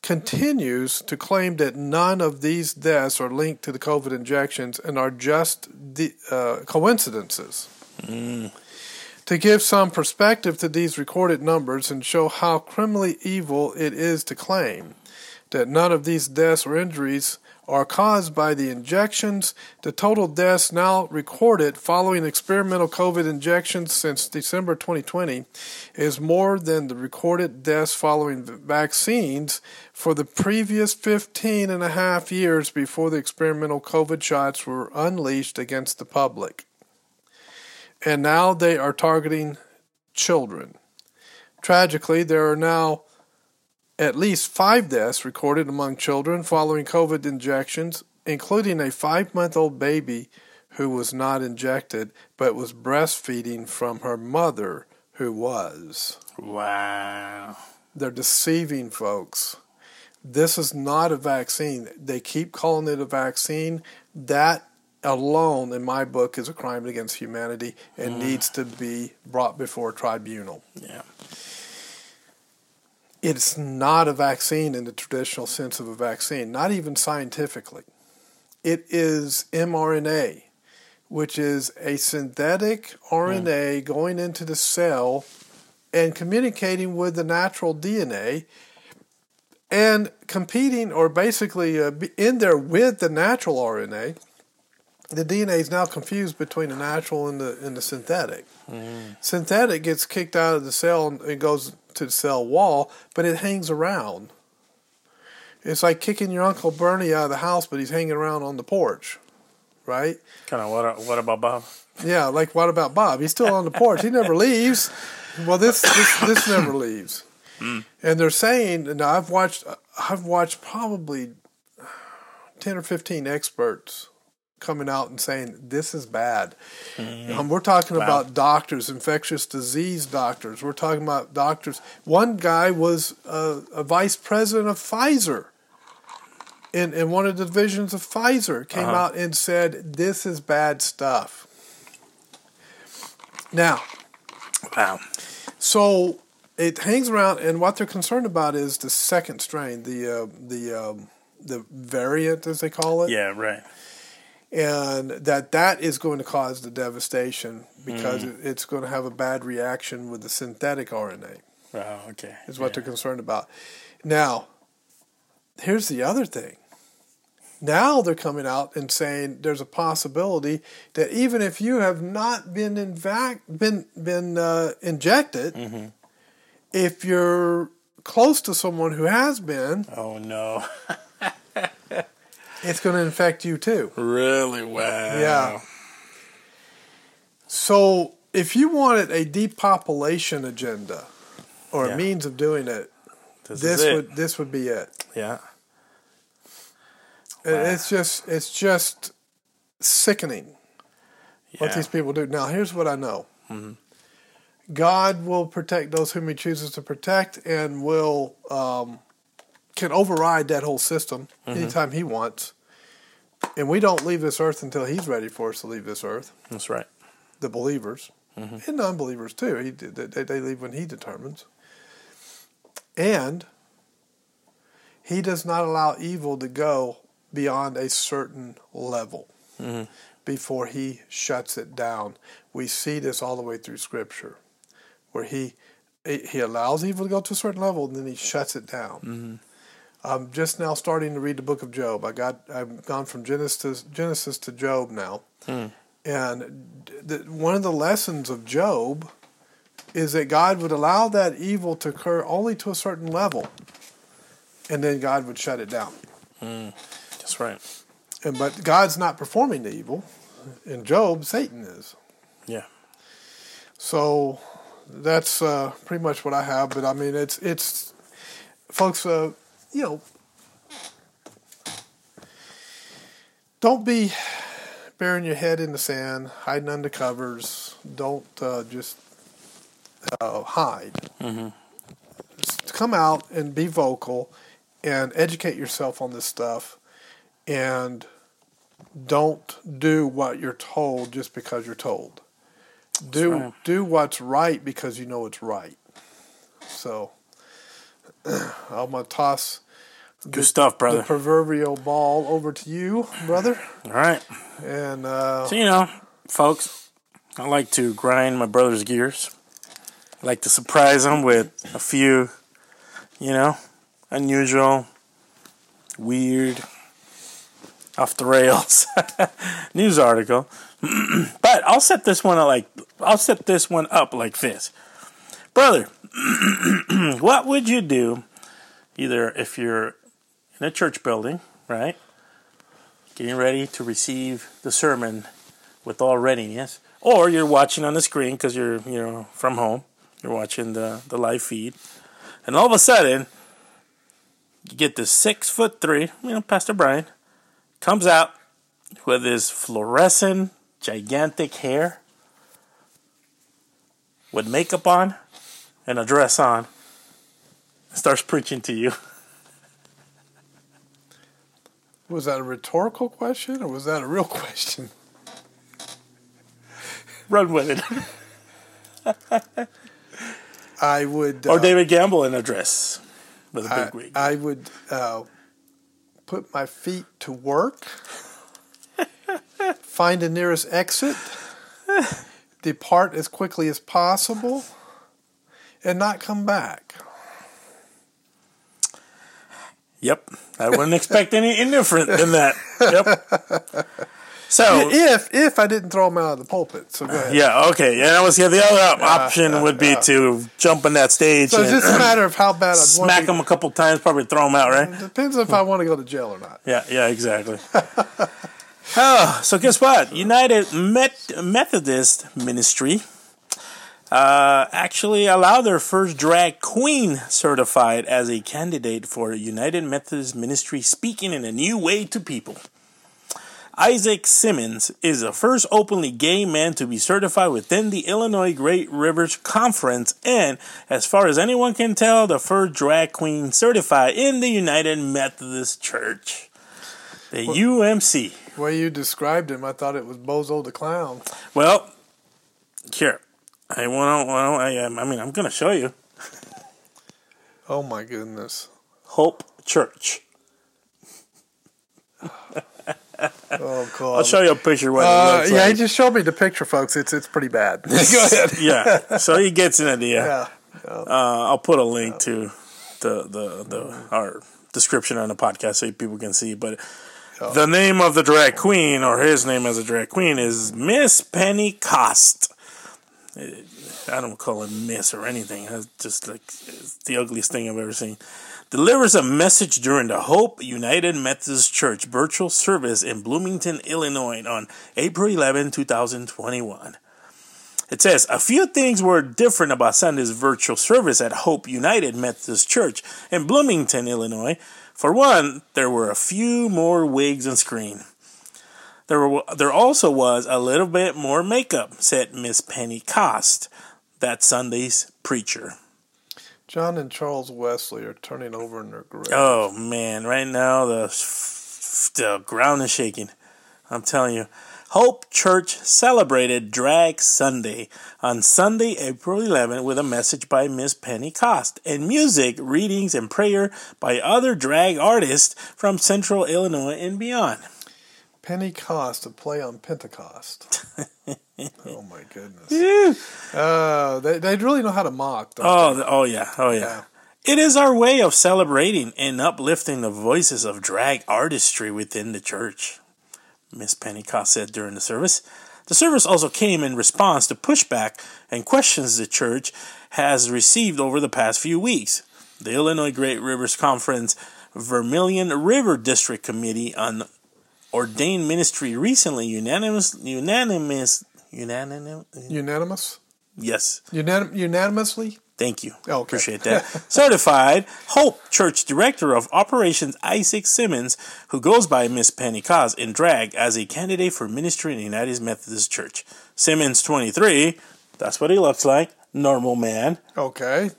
continues to claim that none of these deaths are linked to the COVID injections and are just the, uh, coincidences. To give some perspective to these recorded numbers and show how criminally evil it is to claim that none of these deaths or injuries are caused by the injections, the total deaths now recorded following experimental COVID injections since December 2020 is more than the recorded deaths following vaccines for the previous 15 and a half years before the experimental COVID shots were unleashed against the public. And now they are targeting children. Tragically, there are now at least five deaths recorded among children following COVID injections, including a five month old baby who was not injected but was breastfeeding from her mother who was. Wow. They're deceiving folks. This is not a vaccine. They keep calling it a vaccine. That alone, in my book, is a crime against humanity and Mm. needs to be brought before a tribunal. Yeah. It's not a vaccine in the traditional sense of a vaccine, not even scientifically. It is mRNA, which is a synthetic RNA going into the cell and communicating with the natural DNA and competing or basically uh, in there with the natural RNA. The DNA is now confused between the natural and the and the synthetic. Synthetic gets kicked out of the cell and it goes to the cell wall, but it hangs around. It's like kicking your Uncle Bernie out of the house, but he's hanging around on the porch, right? Kind of what? What about Bob? Yeah, like what about Bob? He's still on the porch. He never leaves. Well, this this, this never leaves. Mm. And they're saying, and I've watched, I've watched probably ten or fifteen experts coming out and saying this is bad. Um, we're talking Wow. about doctors, infectious disease doctors. We're talking about doctors. One guy was a, a vice president of Pfizer. In, in one of the divisions of Pfizer came Uh-huh. out and said this is bad stuff. Now, Wow. so it hangs around, and what they're concerned about is the second strain, the uh, the um, the variant, as they call it, Yeah. Right. And that that is going to cause the devastation because Mm. it's going to have a bad reaction with the synthetic RNA. Wow. Okay. Is what they're concerned about. Now, here's the other thing. Now they're coming out and saying there's a possibility that even if you have not been in vac- been been uh, injected, Mm-hmm. if you're close to someone who has been, oh no, it's going to infect you too. Really? Wow. Yeah. So if you wanted a depopulation agenda or Yeah. a means of doing it, This this, it. would this would be it. Yeah. It- It's just it's just sickening what these people do. Now here's what I know. Mhm. God will protect those whom He chooses to protect, and will um, can override that whole system Mhm. anytime He wants. And we don't leave this earth until He's ready for us to leave this earth. That's right. The believers Mhm. and non-believers too. He they, they leave when He determines. And He does not allow evil to go beyond a certain level Mhm. before he shuts it down. We see this all the way through Scripture, where he he allows evil to go to a certain level and then he shuts it down. Mhm. I'm just now starting to read the book of Job. I got I've gone from Genesis Genesis to Job now, Hmm. and the, one of the lessons of Job is that God would allow that evil to occur only to a certain level, and then God would shut it down. Mm. That's right. And but God's not performing the evil. In Job, Satan is. Yeah. So that's uh, pretty much what I have. But I mean, it's it's folks. Uh, you know, don't be burying your head in the sand, hiding under covers. Don't uh, just uh, hide. Mm-hmm. Just come out and be vocal and educate yourself on this stuff and don't do what you're told just because you're told. Do right. do what's right because you know it's right. So I'm gonna toss Good stuff, brother. the proverbial ball over to you, brother. All right. And uh, So you know, folks, I like to grind my brother's gears. I like to surprise them with a few, you know, unusual, weird, off the rails news article. but I'll set this one up like I'll set this one up like this, brother. what would you do, either if you're in a church building, right, getting ready to receive the sermon with all readiness, or you're watching on the screen because you're you know from home, you're watching the the live feed, and all of a sudden you get this six foot three, you know, Pastor Brian comes out with his fluorescent gigantic hair with makeup on and a dress on starts preaching to you. was that a rhetorical question or was that a real question? Run with it. I would. or uh, David Gamble in a dress with a I, big wig. I would uh, put my feet to work, find the nearest exit, depart as quickly as possible, and not come back. Yep. I wouldn't expect any indifferent than that. Yep. So if if I didn't throw him out of the pulpit, so go ahead. yeah, okay. Yeah, that was yeah, the other op- option would be to jump on that stage So it's just a matter of how bad I'd want smack him a couple times, probably throw him out, right? Depends if I want to go to jail or not. Yeah, yeah, exactly. oh, so guess what? United Met- Methodist Ministry uh, actually allow their first drag queen certified as a candidate for United Methodist Ministry speaking in a new way to people. Isaac Simmons is the first openly gay man to be certified within the Illinois Great Rivers Conference, and as far as anyone can tell, the first drag queen certified in the United Methodist Church, the UMC. The way you described him, I thought it was Bozo the Clown. Well, here, I want to. Well, I, I mean, I'm going to show you. Oh my goodness. Hope Church. Oh god. I'll show you a picture what Uh, yeah, like. he just showed me the picture, folks. It's it's pretty bad. Go ahead. yeah, so he gets an idea. Yeah. Uh, I'll put a link to the, the the our description on the podcast so people can see. But The name of the drag queen, or his name as a drag queen, is Miss Penny Cost. I don't call it Miss or anything. It's just like it's the ugliest thing I've ever seen. Delivers a message during the Hope United Methodist Church virtual service in Bloomington, Illinois on April 11, 2021. It says a few things were different about Sunday's virtual service at Hope United Methodist Church in Bloomington, Illinois. For one, there were a few more wigs on screen. There, were, there also was a little bit more makeup, said Miss Penny Cost, that Sunday's preacher. John and Charles Wesley are turning over in their grave. Oh man, right now the the ground is shaking. I'm telling you. Hope Church celebrated Drag Sunday on Sunday, April 11, with a message by Miss Penny Cost and music, readings, and prayer by other drag artists from Central Illinois and beyond. Penny Cost, to play on Pentecost. oh my goodness. Uh, they, they really know how to mock. Oh, they? oh yeah, oh yeah. It is our way of celebrating and uplifting the voices of drag artistry within the church, Miss Pentecost said during the service. The service also came in response to pushback and questions the church has received over the past few weeks. The Illinois Great Rivers Conference Vermilion River District Committee on Ordained Ministry recently unanimous unanimous unanimous Unanimous? yes Unanim- unanimously? Thank you. Oh, okay. Appreciate that. Certified Hope Church Director of Operations Isaac Simmons, who goes by Miss Penny Cos in drag as a candidate for ministry in the United Methodist Church. Simmons, 23. That's what he looks like. Normal man. Okay.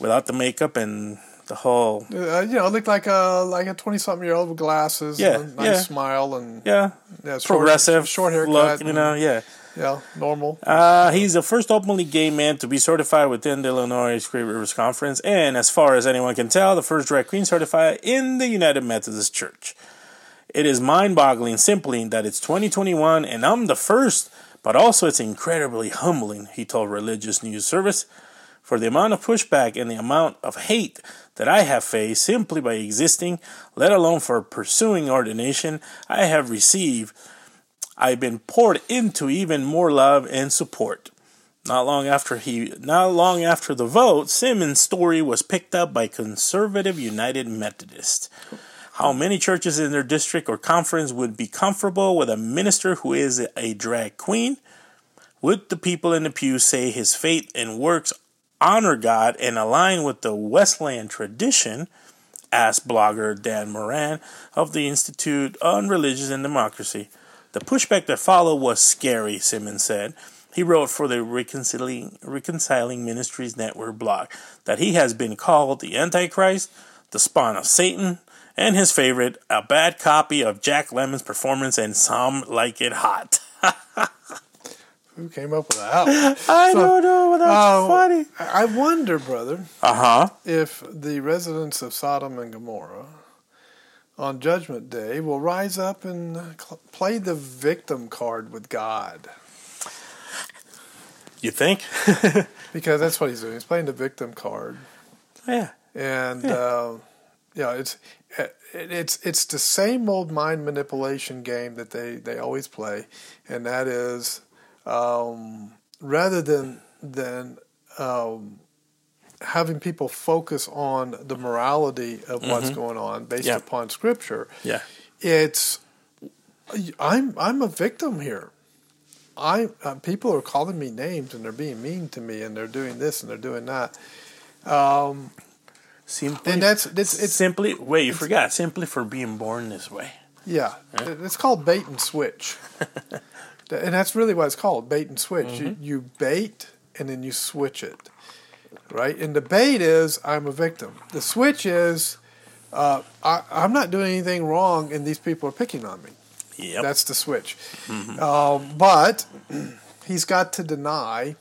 Without the makeup and the whole. Uh, you know, look like a like a twenty something year old with glasses, Yeah, and a nice yeah. smile, and Yeah. yeah, short- Progressive short haircut, look, you and- know, yeah. yeah, normal. Uh, he's the first openly gay man to be certified within the Illinois Great Rivers Conference, and as far as anyone can tell, the first drag queen certified in the United Methodist Church. It is mind boggling simply that it's 2021 and I'm the first, but also it's incredibly humbling, he told Religious News Service, for the amount of pushback and the amount of hate that I have faced simply by existing, let alone for pursuing ordination, I have received. I've been poured into even more love and support. Not long after he, not long after the vote, Simmons' story was picked up by conservative United Methodists. How many churches in their district or conference would be comfortable with a minister who is a drag queen? Would the people in the pew say his faith and works honor God and align with the Wesleyan tradition? asked blogger Dan Moran of the Institute on Religion and Democracy. The pushback that followed was scary, Simmons said. He wrote for the Reconciling, Reconciling Ministries Network blog that he has been called the Antichrist, the spawn of Satan, and his favorite, a bad copy of Jack Lemmon's performance and Some Like It Hot. Who came up with that? I don't know, that's uh, funny. I wonder, brother, Uh huh. if the residents of Sodom and Gomorrah on Judgment Day will rise up and cl- play the victim card with God. You think? because that's what he's doing. He's playing the victim card. Yeah. And uh, yeah, it's it's it's the same old mind manipulation game that they, they always play, and that is um, rather than than um, having people focus on the morality of what's Mhm. going on based Yeah. upon Scripture. Yeah. It's I'm I'm a victim here. I uh, people are calling me names and they're being mean to me and they're doing this and they're doing that. Um, Simply, and that's it's it's simply wait, you forgot simply for being born this way. yeah, it's called bait and switch, and that's really what it's called bait and switch. You Mhm. you bait and then you switch it, right? And the bait is I'm a victim. The switch is uh, I, I'm not doing anything wrong and these people are picking on me. Yep. That's the switch. Mhm. Um, but he's got to deny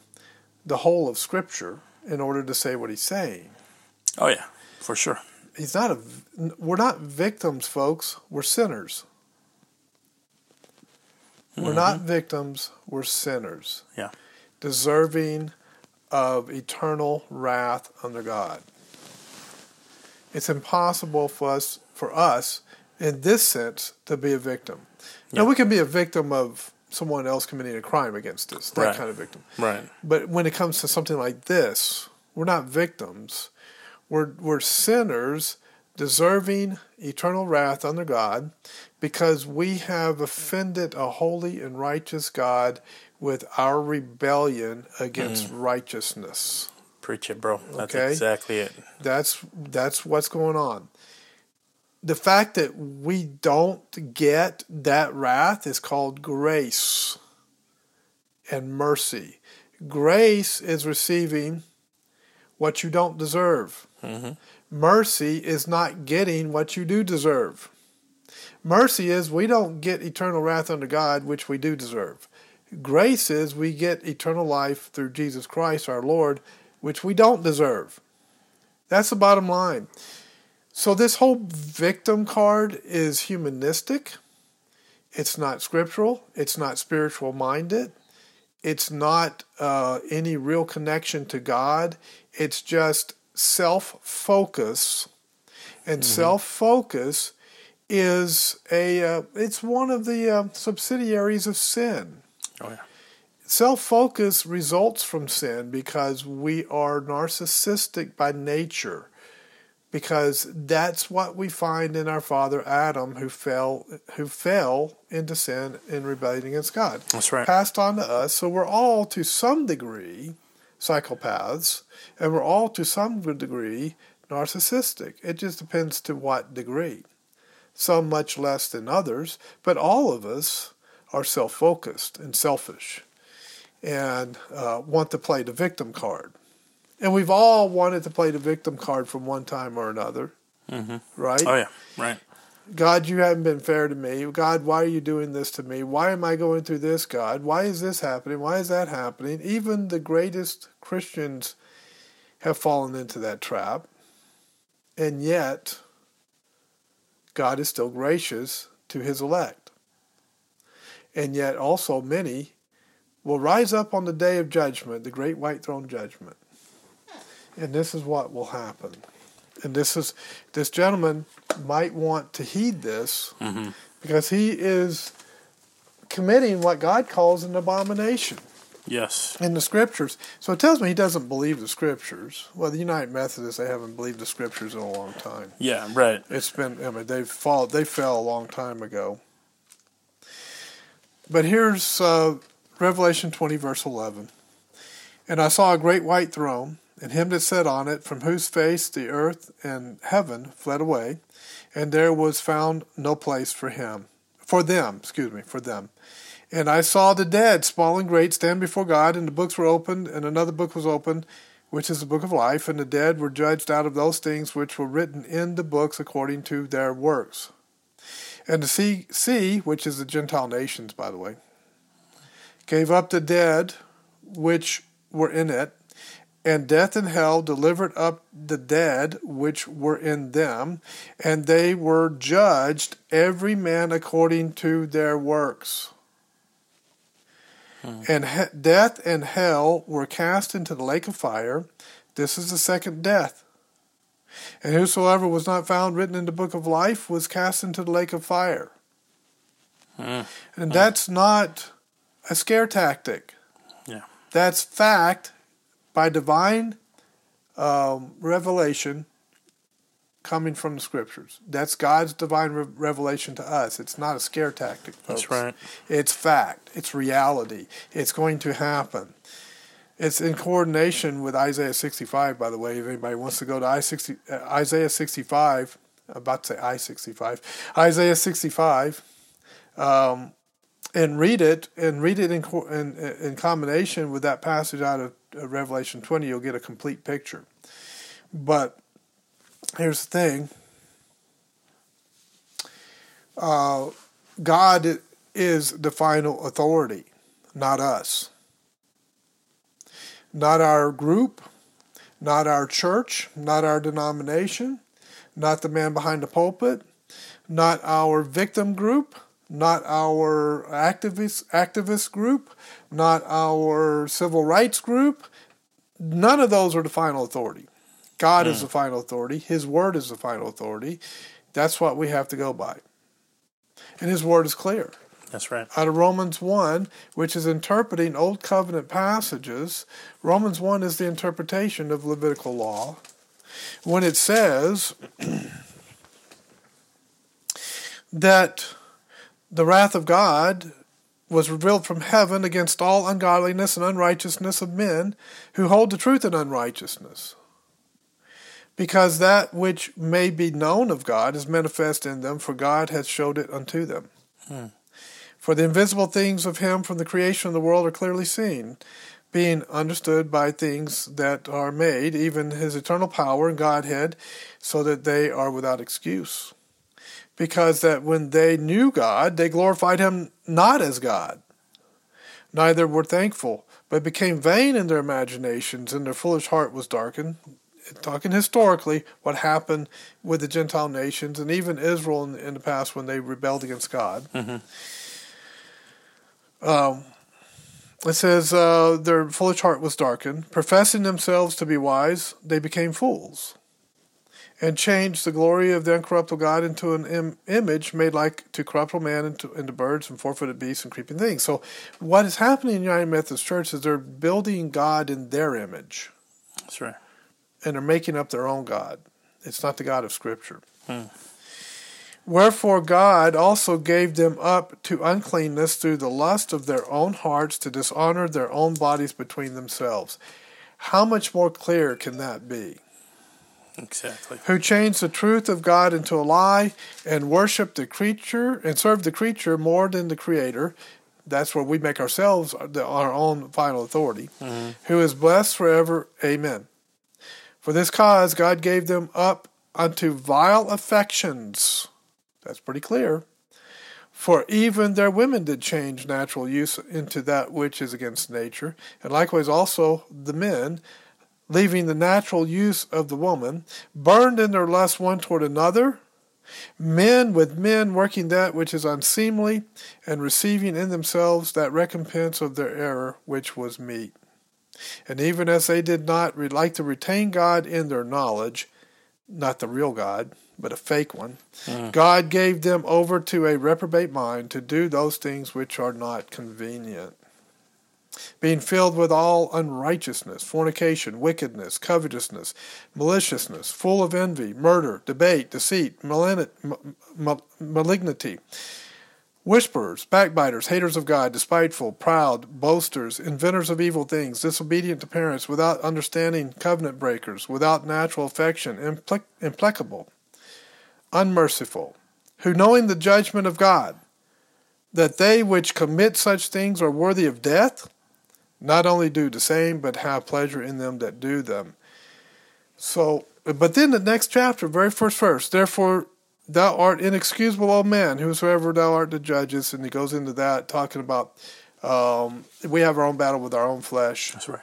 the whole of Scripture in order to say what he's saying. Oh yeah, for sure. He's not a. We're not victims, folks. We're sinners. We're not mm-hmm. victims. We're sinners. Yeah. Deserving of eternal wrath under God. It's impossible for us. For us, in this sense to be a victim. Now we can be a victim of someone else committing a crime against us, that Right. kind of victim. Right. But when it comes to something like this, we're not victims. We're we're sinners deserving eternal wrath under God because we have offended a holy and righteous God with our rebellion against mm. righteousness. Preach it, bro. That's Okay. exactly it. That's that's what's going on. The fact that we don't get that wrath is called grace and mercy. Grace is receiving what you don't deserve. Mm-hmm. Mercy is not getting what you do deserve. Mercy is we don't get eternal wrath under God, which we do deserve. Grace is we get eternal life through Jesus Christ our Lord, which we don't deserve. That's the bottom line. So this whole victim card is humanistic. It's not scriptural. It's not spiritual minded. It's not uh, any real connection to God. It's just self focus, and self focus is a uh, it's one of the uh, subsidiaries of sin. Oh yeah. Self focus results from sin because we are narcissistic by nature. Because that's what we find in our father Adam, who fell, who fell into sin in rebellion against God. That's right. Passed on to us, so we're all to some degree psychopaths, and we're all to some degree narcissistic. It just depends to what degree. Some much less than others, but all of us are self focused and selfish and uh, want to play the victim card. And we've all wanted to play the victim card from one time or another, Mm-hmm. right? Oh yeah. Right. God, you haven't been fair to me. God, why are you doing this to me? Why am I going through this, God? Why is this happening? Why is that happening? Even the greatest Christians have fallen into that trap. And yet, God is still gracious to his elect. And yet, also, many will rise up on the day of judgment, the great white throne judgment. And this is what will happen. And this is this gentleman might want to heed this Mm-hmm. because he is committing what God calls an abomination Yes. in the scriptures. So it tells me he doesn't believe the scriptures. Well, the United Methodists they haven't believed the scriptures in a long time. Yeah. Right. It's been I mean they've fall they fell a long time ago. But here's uh, Revelation 20 verse 11. And I saw a great white throne, and him that sat on it, from whose face the earth and heaven fled away, and there was found no place for him, for them, excuse me, for them. And I saw the dead, small and great, stand before God, and the books were opened, and another book was opened, which is the book of life, and the dead were judged out of those things which were written in the books according to their works. And the sea, sea, which is the Gentile nations, by the way, gave up the dead which were in it, and death and hell delivered up the dead which were in them, and they were judged every man according to their works. Hmm. And he- death and hell were cast into the lake of fire. This is the second death. And whosoever was not found written in the book of life was cast into the lake of fire. Hmm. And hmm. that's not a scare tactic. Yeah. That's fact by divine um, revelation coming from the scriptures. That's God's divine re- revelation to us. It's not a scare tactic, folks. That's right. It's fact. It's reality. It's going to happen. It's in coordination with Isaiah 65, by the way. If anybody wants to go to I 60, uh, Isaiah 65, I'm about to say I 65, Isaiah 65, um, and read it, and read it in, co- in, in combination with that passage out of Revelation 20, you'll get a complete picture. But here's the thing uh, God is the final authority, not us. Not our group, not our church, not our denomination, not the man behind the pulpit, not our victim group, not our activist activist group, not our civil rights group. None of those are the final authority. God is hmm. the final authority. His word is the final authority. That's what we have to go by. And his word is clear. That's right. Out of Romans 1, which is interpreting Old Covenant passages, Romans 1 is the interpretation of Levitical law. When it says that the wrath of God was revealed from heaven against all ungodliness and unrighteousness of men who hold the truth in unrighteousness. Because that which may be known of God is manifest in them, for God hath showed it unto them. Hmm. For the invisible things of him from the creation of the world are clearly seen, being understood by things that are made, even his eternal power and Godhead, so that they are without excuse. Because that when they knew God, they glorified him not as God, neither were thankful, but became vain in their imaginations, and their foolish heart was darkened. Talking historically, what happened with the Gentile nations and even Israel in, in the past when they rebelled against God. Mm-hmm. Um, it says, uh, Their foolish heart was darkened. Professing themselves to be wise, they became fools, and changed the glory of the uncorruptible God into an Im- image made like to corruptible man, into, into birds and four footed beasts and creeping things. So, what is happening in the United Methodist Church is they're building God in their image, That's right. and they're making up their own God. It's not the God of Scripture. Hmm. Wherefore God also gave them up to uncleanness through the lust of their own hearts to dishonor their own bodies between themselves. How much more clear can that be? Exactly. Who changed the truth of God into a lie and worshiped the creature and served the creature more than the Creator. That's where we make ourselves our own final authority. Mm-hmm. Who is blessed forever. Amen. For this cause God gave them up unto vile affections. That's pretty clear. For even their women did change natural use into that which is against nature, and likewise also the men, leaving the natural use of the woman, burned in their lust one toward another, men with men working that which is unseemly, and receiving in themselves that recompense of their error which was meet. And even as they did not like to retain God in their knowledge, not the real God, but a fake one, hmm. God gave them over to a reprobate mind to do those things which are not convenient. Being filled with all unrighteousness, fornication, wickedness, covetousness, maliciousness, full of envy, murder, debate, deceit, malignity, whisperers, backbiters, haters of God, despiteful, proud, boasters, inventors of evil things, disobedient to parents, without understanding, covenant breakers, without natural affection, implacable, unmerciful, who knowing the judgment of God, that they which commit such things are worthy of death, not only do the same, but have pleasure in them that do them. So, but then the next chapter, very first verse, therefore thou art inexcusable, O man, whosoever thou art to judges, and he goes into that, talking about um, we have our own battle with our own flesh. That's right.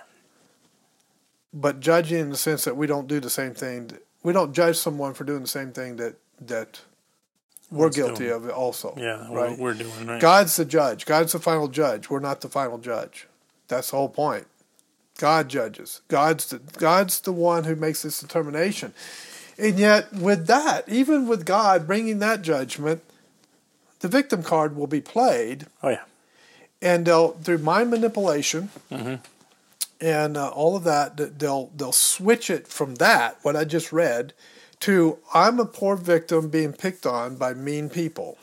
But judging in the sense that we don't do the same thing, we don't judge someone for doing the same thing that that we're One's guilty doing. of it also. Yeah, right. we're doing, right. God's the judge. God's the final judge. We're not the final judge. That's the whole point. God judges. God's the God's the one who makes this determination. And yet, with that, even with God bringing that judgment, the victim card will be played. Oh yeah. And they'll through mind manipulation Mm-hmm. and uh, all of that, they'll they'll switch it from that what I just read to I'm a poor victim being picked on by mean people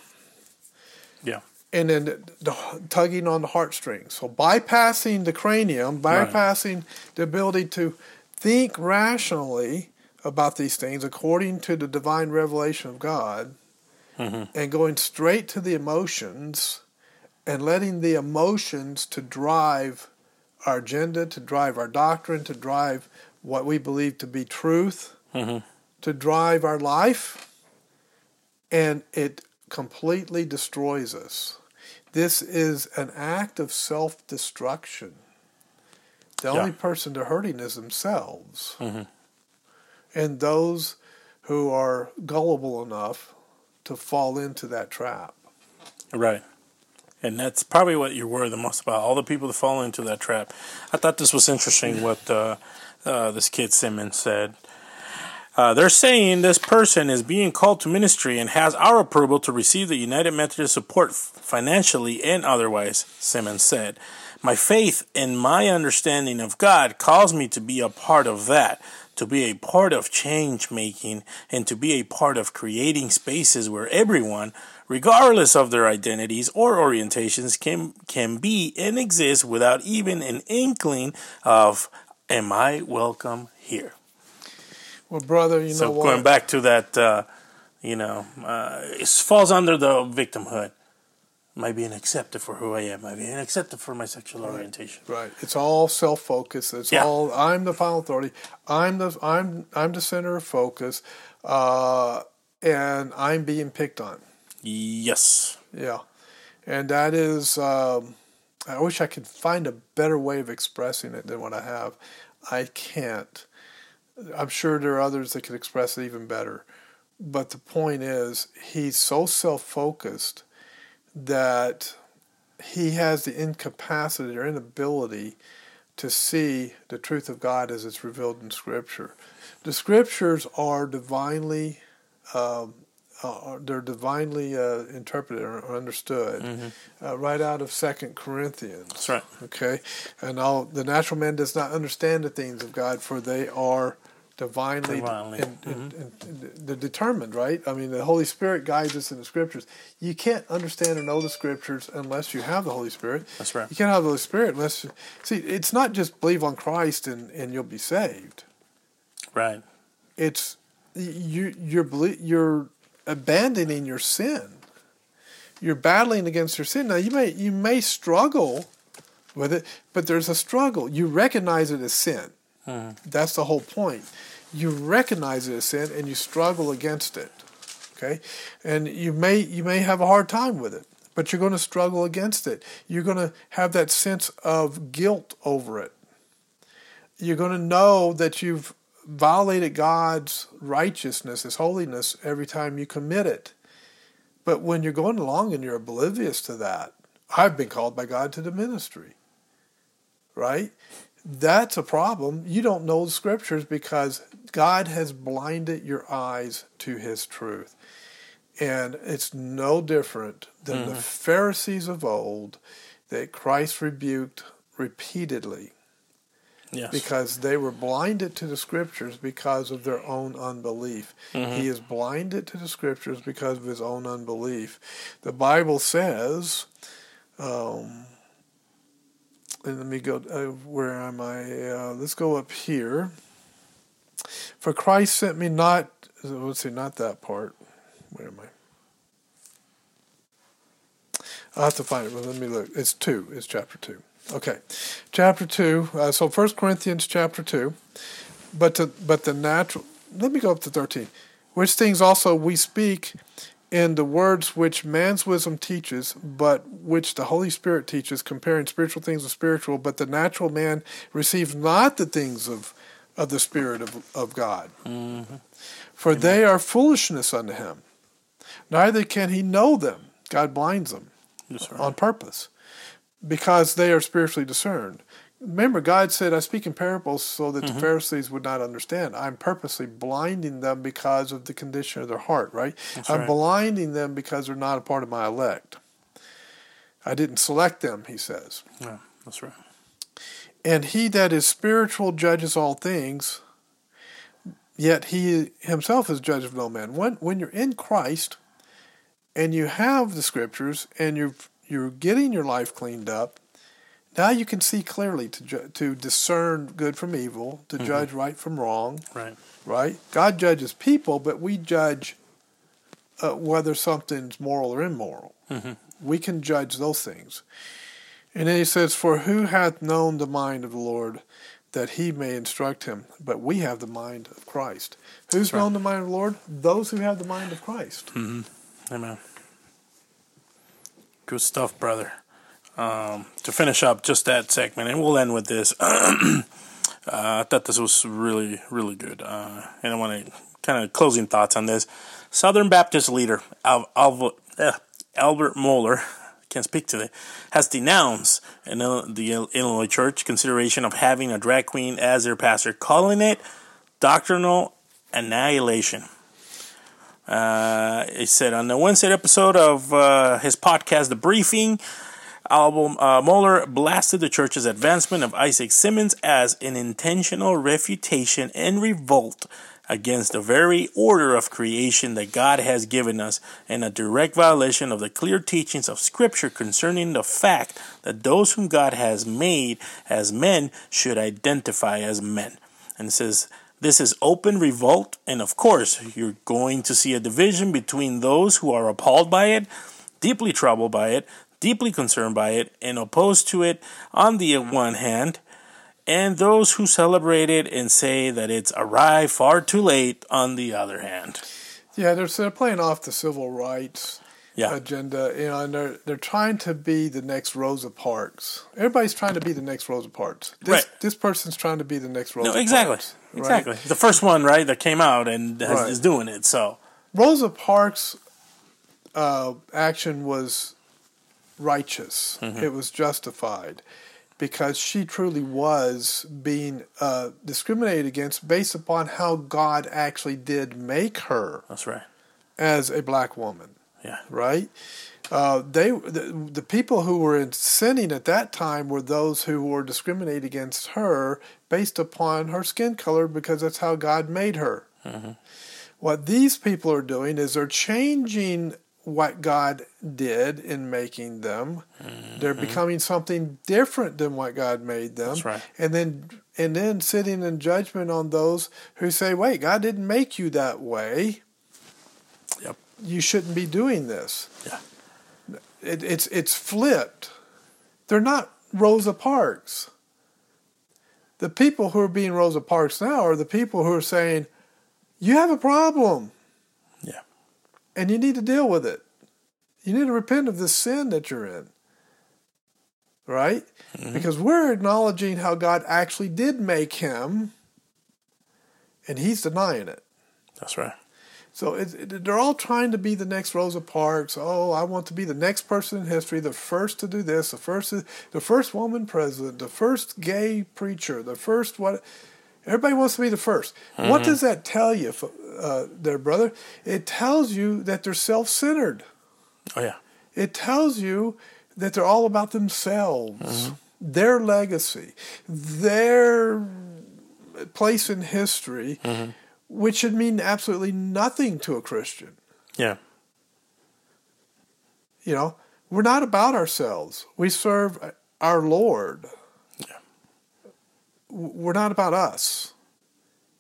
Yeah. And then the, the tugging on the heartstrings. So bypassing the cranium, Right. bypassing the ability to think rationally about these things according to the divine revelation of God, Mm-hmm. and going straight to the emotions and letting the emotions to drive our agenda, to drive our doctrine, to drive what we believe to be truth, Mm-hmm. to drive our life, and it completely destroys us. This is an act of self destruction. The Yeah. only person they're hurting is themselves Mm-hmm. and those who are gullible enough to fall into that trap. Right. And that's probably what you're worried the most about. All the people that fall into that trap. I thought this was interesting what uh, uh, this kid Simmons said. Uh, they're saying this person is being called to ministry and has our approval to receive the United Methodist support financially and otherwise, Simmons said. My faith and my understanding of God calls me to be a part of that, to be a part of change making, and to be a part of creating spaces where everyone, regardless of their identities or orientations, can, can be and exist without even an inkling of, Am I welcome here? Well, brother, you so know what? going back to that, uh, you know, uh, it falls under the victimhood. Am being accepted for who I am? Am I being accepted for my sexual orientation? Right. It's all self-focused. It's Yeah. all I'm the final authority. I'm the I'm I'm the center of focus, uh, and I'm being picked on. Yes. Yeah, and that is. Um, I wish I could find a better way of expressing it than what I have. I can't. I'm sure there are others that could express it even better. But the point is, he's so self focused that he has the incapacity or inability to see the truth of God as it's revealed in Scripture. The Scriptures are divinely. Um, uh, they're divinely uh, interpreted or understood Mhm. uh, right out of Second Corinthians. That's right. Okay, and all the natural man does not understand the things of God, for they are divinely, Divinely. in- in- in- in- they're determined. Right? I mean, the Holy Spirit guides us in the Scriptures. You can't understand or know the Scriptures unless you have the Holy Spirit. That's right. You can't have the Holy Spirit unless you, see. It's not just believe on Christ and and you'll be saved. Right. It's you. You're you're abandoning your sin. You're battling against your sin. Now you may you may struggle with it, but there's a struggle. You recognize it as sin. Mhm. That's the whole point. You recognize it as sin and you struggle against it. Okay? And you may you may have a hard time with it, but you're going to struggle against it. You're going to have that sense of guilt over it. You're going to know that you've violated God's righteousness, his holiness every time you commit it. But when you're going along and you're oblivious to that, I've been called by God to the ministry. Right? That's a problem. You don't know the scriptures because God has blinded your eyes to his truth. And it's no different than the Mhm. Pharisees of old that Christ rebuked repeatedly Yes. because they were blinded to the scriptures because of their own unbelief. Mhm. He is blinded to the scriptures because of his own unbelief. The Bible says, um, let me go, uh, where am I? Uh, let's go up here. For Christ sent me not, let's see, not that part. Where am I? I'll have to find it, but let me look. It's two, it's chapter two. Okay, chapter two. Uh, so First Corinthians chapter two, but but the natural. Let me go up to thirteen. Which things also we speak in the words which man's wisdom teaches, but which the Holy Spirit teaches, comparing spiritual things with spiritual. But the natural man receives not the things of of the Spirit of of God, Mm-hmm. for they are foolishness unto him. Neither can he know them. God blinds them right. on purpose because they are spiritually discerned. Remember, God said, I speak in parables so that Mhm. the Pharisees would not understand. I'm purposely blinding them because of the condition of their heart, right? That's I'm right. blinding them because they're not a part of my elect. I didn't select them, he says. Yeah, that's right. And he that is spiritual judges all things, yet he himself is judge of no man. When when you're in Christ and you have the scriptures and you're you're getting your life cleaned up, now you can see clearly to ju- to discern good from evil, to Mhm. judge right from wrong. Right. Right? God judges people, but we judge uh, whether something's moral or immoral. Mm-hmm. We can judge those things. And then he says, For who hath known the mind of the Lord that he may instruct him? But we have the mind of Christ. Who's known the mind of the Lord? Those who have the mind of Christ. hmm Amen. Good stuff, brother. Um, to finish up just that segment, and we'll end with this. uh, I thought this was really, really good. Uh, and I want to kind of closing thoughts on this. Southern Baptist leader Al- Alva- eh, Albert Mohler, can't speak today, has denounced in the Illinois church consideration of having a drag queen as their pastor, calling it doctrinal annihilation. Uh, he said on the Wednesday episode of uh, his podcast, The Briefing, album uh, Mohler blasted the church's advancement of Isaac Simmons as an intentional refutation and revolt against the very order of creation that God has given us and a direct violation of the clear teachings of Scripture concerning the fact that those whom God has made as men should identify as men. And says, this is open revolt, and of course, you're going to see a division between those who are appalled by it, deeply troubled by it, deeply concerned by it, and opposed to it on the one hand, and those who celebrate it and say that it's arrived far too late on the other hand. Yeah, they're, they're playing off the civil rights Yeah. agenda, you know, and they're they're trying to be the next Rosa Parks. Everybody's trying to be the next Rosa Parks. This Right. this person's trying to be the next Rosa No, exactly. Parks. right? Exactly. The first one, right, that came out and has, Right. is doing it. So, Rosa Parks' uh, action was righteous. Mhm. It was justified because she truly was being uh, discriminated against based upon how God actually did make her. That's right. As a black woman. Yeah. Right. Uh, they the, the people who were in sinning at that time were those who were discriminated against her based upon her skin color because that's how God made her. Mm-hmm. What these people are doing is they're changing what God did in making them. They're mm-hmm. becoming something different than what God made them. That's right. And then and then sitting in judgment on those who say, "Wait, God didn't make you that way. Yep. You shouldn't be doing this." Yeah. It, it's it's flipped. They're not Rosa Parks. The people who are being Rosa Parks now are the people who are saying, "You have a problem." And you need to deal with it. You need to repent of the sin that you're in. Right? Mm-hmm. Because we're acknowledging how God actually did make him, and he's denying it. that's right. So it, they're all trying to be the next Rosa Parks. Oh, I want to be the next person in history, the first to do this, the first, the first woman president, the first gay preacher, the first what. Everybody wants to be the 1st What Mhm. does that tell you, uh, there, brother? It tells you that they're self-centered. Oh, yeah. It tells you that they're all about themselves, their legacy, their place in history, which should mean absolutely nothing to a Christian. Yeah. You know, we're not about ourselves. We serve our Lord. We're not about us.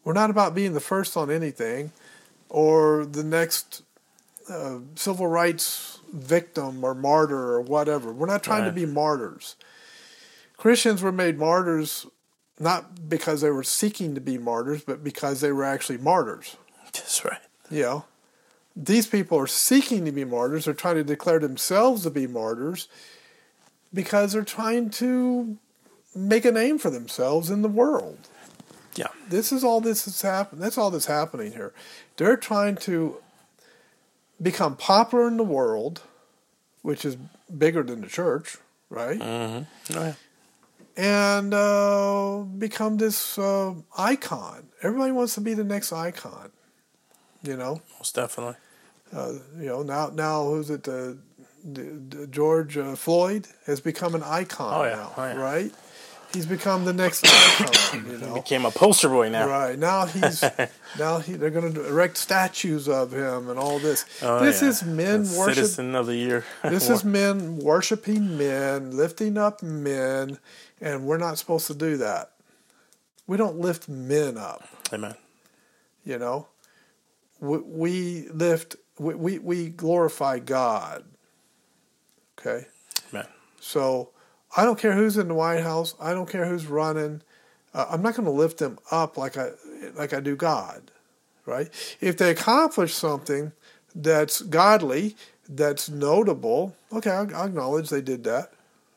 We're not about being the first on anything or the next uh, civil rights victim or martyr or whatever. We're not trying to be martyrs. Christians were made martyrs not because they were seeking to be martyrs, but because they were actually martyrs. That's right. You know, these people are seeking to be martyrs. They're trying to declare themselves to be martyrs because they're trying to make a name for themselves in the world. Yeah. This is all this is happening. That's all that's happening here. They're trying to become popular in the world, which is bigger than the church, right? Mm-hmm. Oh, yeah. and uh, become this uh, icon. Everybody wants to be the next icon. You know, Most definitely. uh, you know now now who's it? Uh, George uh, Floyd has become an icon Oh, yeah. now, Oh, yeah. right? He's become the next icon. You He know, became a poster boy now. Right now he's now he, they're going to erect statues of him and all this. Oh, this yeah. is men The worship. Citizen of the Year. This is men worshiping men, lifting up men, and we're not supposed to do that. We don't lift men up. Amen. You know, we, we lift, we, we, we glorify God. Okay? Amen. So I don't care who's in the White House. I don't care who's running. Uh, I'm not going to lift them up like I like I do God, right? If they accomplish something that's godly, that's notable, okay, I, I acknowledge they did that.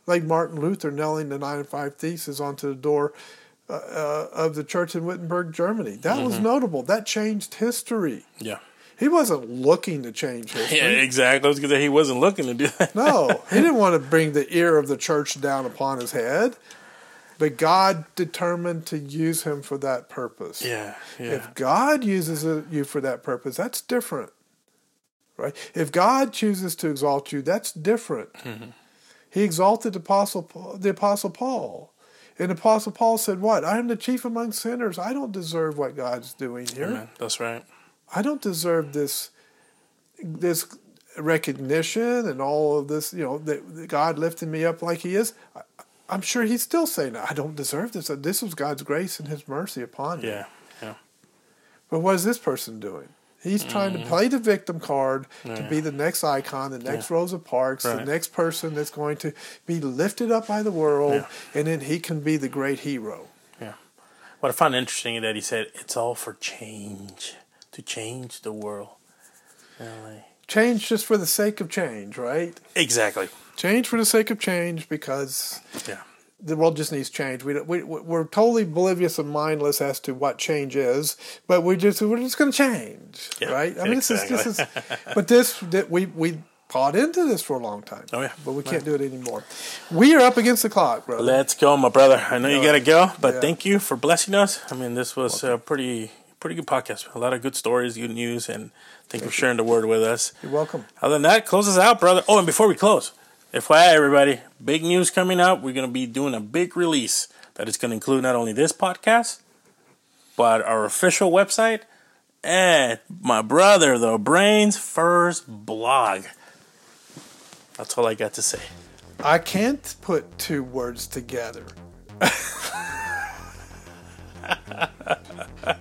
Like Martin Luther nailing the nine and five theses onto the door uh, uh, of the church in Wittenberg, Germany. That was Mhm. notable. That changed history. Yeah. He wasn't looking to change history. Yeah, exactly. I was gonna say he wasn't looking to do that. No, he didn't want to bring the ear of the church down upon his head. but God determined to use him for that purpose. Yeah, yeah. If God uses you for that purpose, that's different. Right? If God chooses to exalt you, that's different. Mhm. He exalted the apostle Paul- the apostle Paul. And the apostle Paul said, "What? I am the chief among sinners. I don't deserve what God's doing here. Amen. That's right. I don't deserve this this recognition and all of this, you know, that God lifted me up like he is. I, I'm sure he's still saying, I don't deserve this. This was God's grace and his mercy upon me. Yeah, yeah. But what is this person doing? He's trying to Mhm. play the victim card to be the next icon, the next Yeah. Rosa Parks, Right. the next person that's going to be lifted up by the world, and then he can be the great hero. Yeah. What I find interesting is that he said it's all for change, to change the world. Like- Change just for the sake of change, right? exactly. Change for the sake of change because Yeah. the world just needs change. We, we we're totally oblivious and mindless as to what change is, but we just we're just going to change, Yeah, right? I mean, this is this is, but this that we we bought into this for a long time. Oh yeah, but we can't do it anymore. We are up against the clock, brother. Let's go, my brother. I know you Yeah. gotta go, but Yeah. thank you for blessing us. I mean, this was a uh, pretty pretty good podcast. A lot of good stories, good news, and thank you for sharing the word with us. You're welcome. Other than that, close us out, brother. Oh, and before we close, FYI, everybody, big news coming up. We're going to be doing a big release that is going to include not only this podcast, but our official website and my brother, the Brain's first blog. That's all I got to say. I can't put two words together.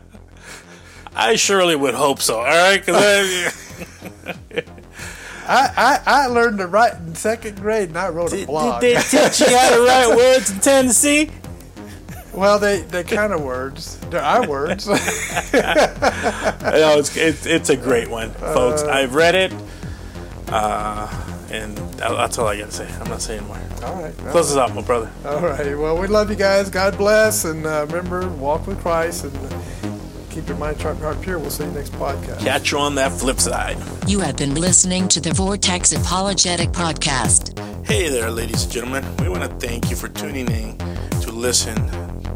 I surely would hope so. All right, I- I, I, learned to write in second grade, and I wrote a blog. Did they teach you how to write words in Tennessee? Well, they they kind of words. They're our words. no, it's, it's it's a great one, folks. Uh, I've read it, uh, and that's all I got to say. I'm not saying more. All right. Close us out, my brother. All right. Well, we love you guys. God bless, and uh, remember, walk with Christ, and keep your mind sharp, and heart pure. We'll see you next podcast. Catch you on that flip side. You have been listening to the Vortex Apologetic Podcast. Hey there, ladies and gentlemen. We want to thank you for tuning in to listen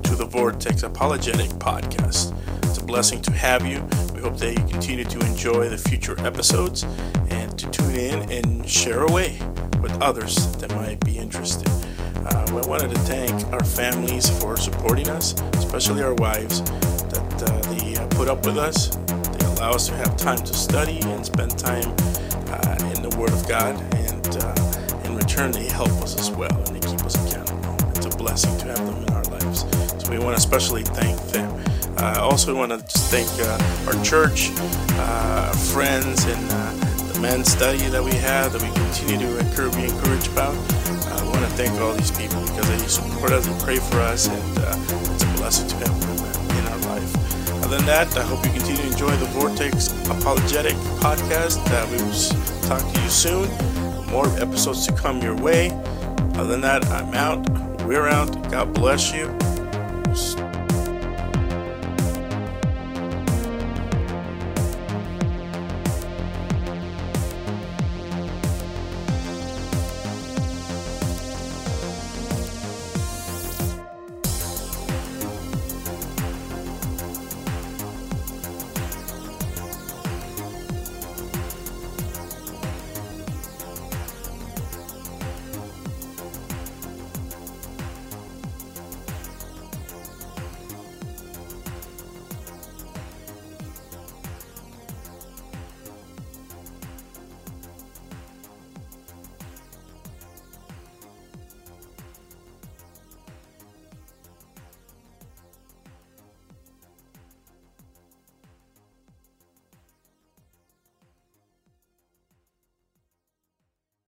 to the Vortex Apologetic Podcast. It's a blessing to have you. We hope that you continue to enjoy the future episodes and to tune in and share away with others that might be interested. Uh, we wanted to thank our families for supporting us, especially our wives, put up with us. They allow us to have time to study and spend time uh, in the Word of God, and uh, in return, they help us as well and they keep us accountable. It's a blessing to have them in our lives. So we want to especially thank them. I uh, also we want to just thank uh, our church, uh, friends, and uh, the men's study that we have that we continue to encourage, be encouraged about. I want to thank all these people because they support us and pray for us, and it's a blessing to have them than that, I hope you continue to enjoy the Vortex Apologetic podcast. Uh, we will talk to you soon. More episodes to come your way. Other than that, I'm out. We're out. God bless you.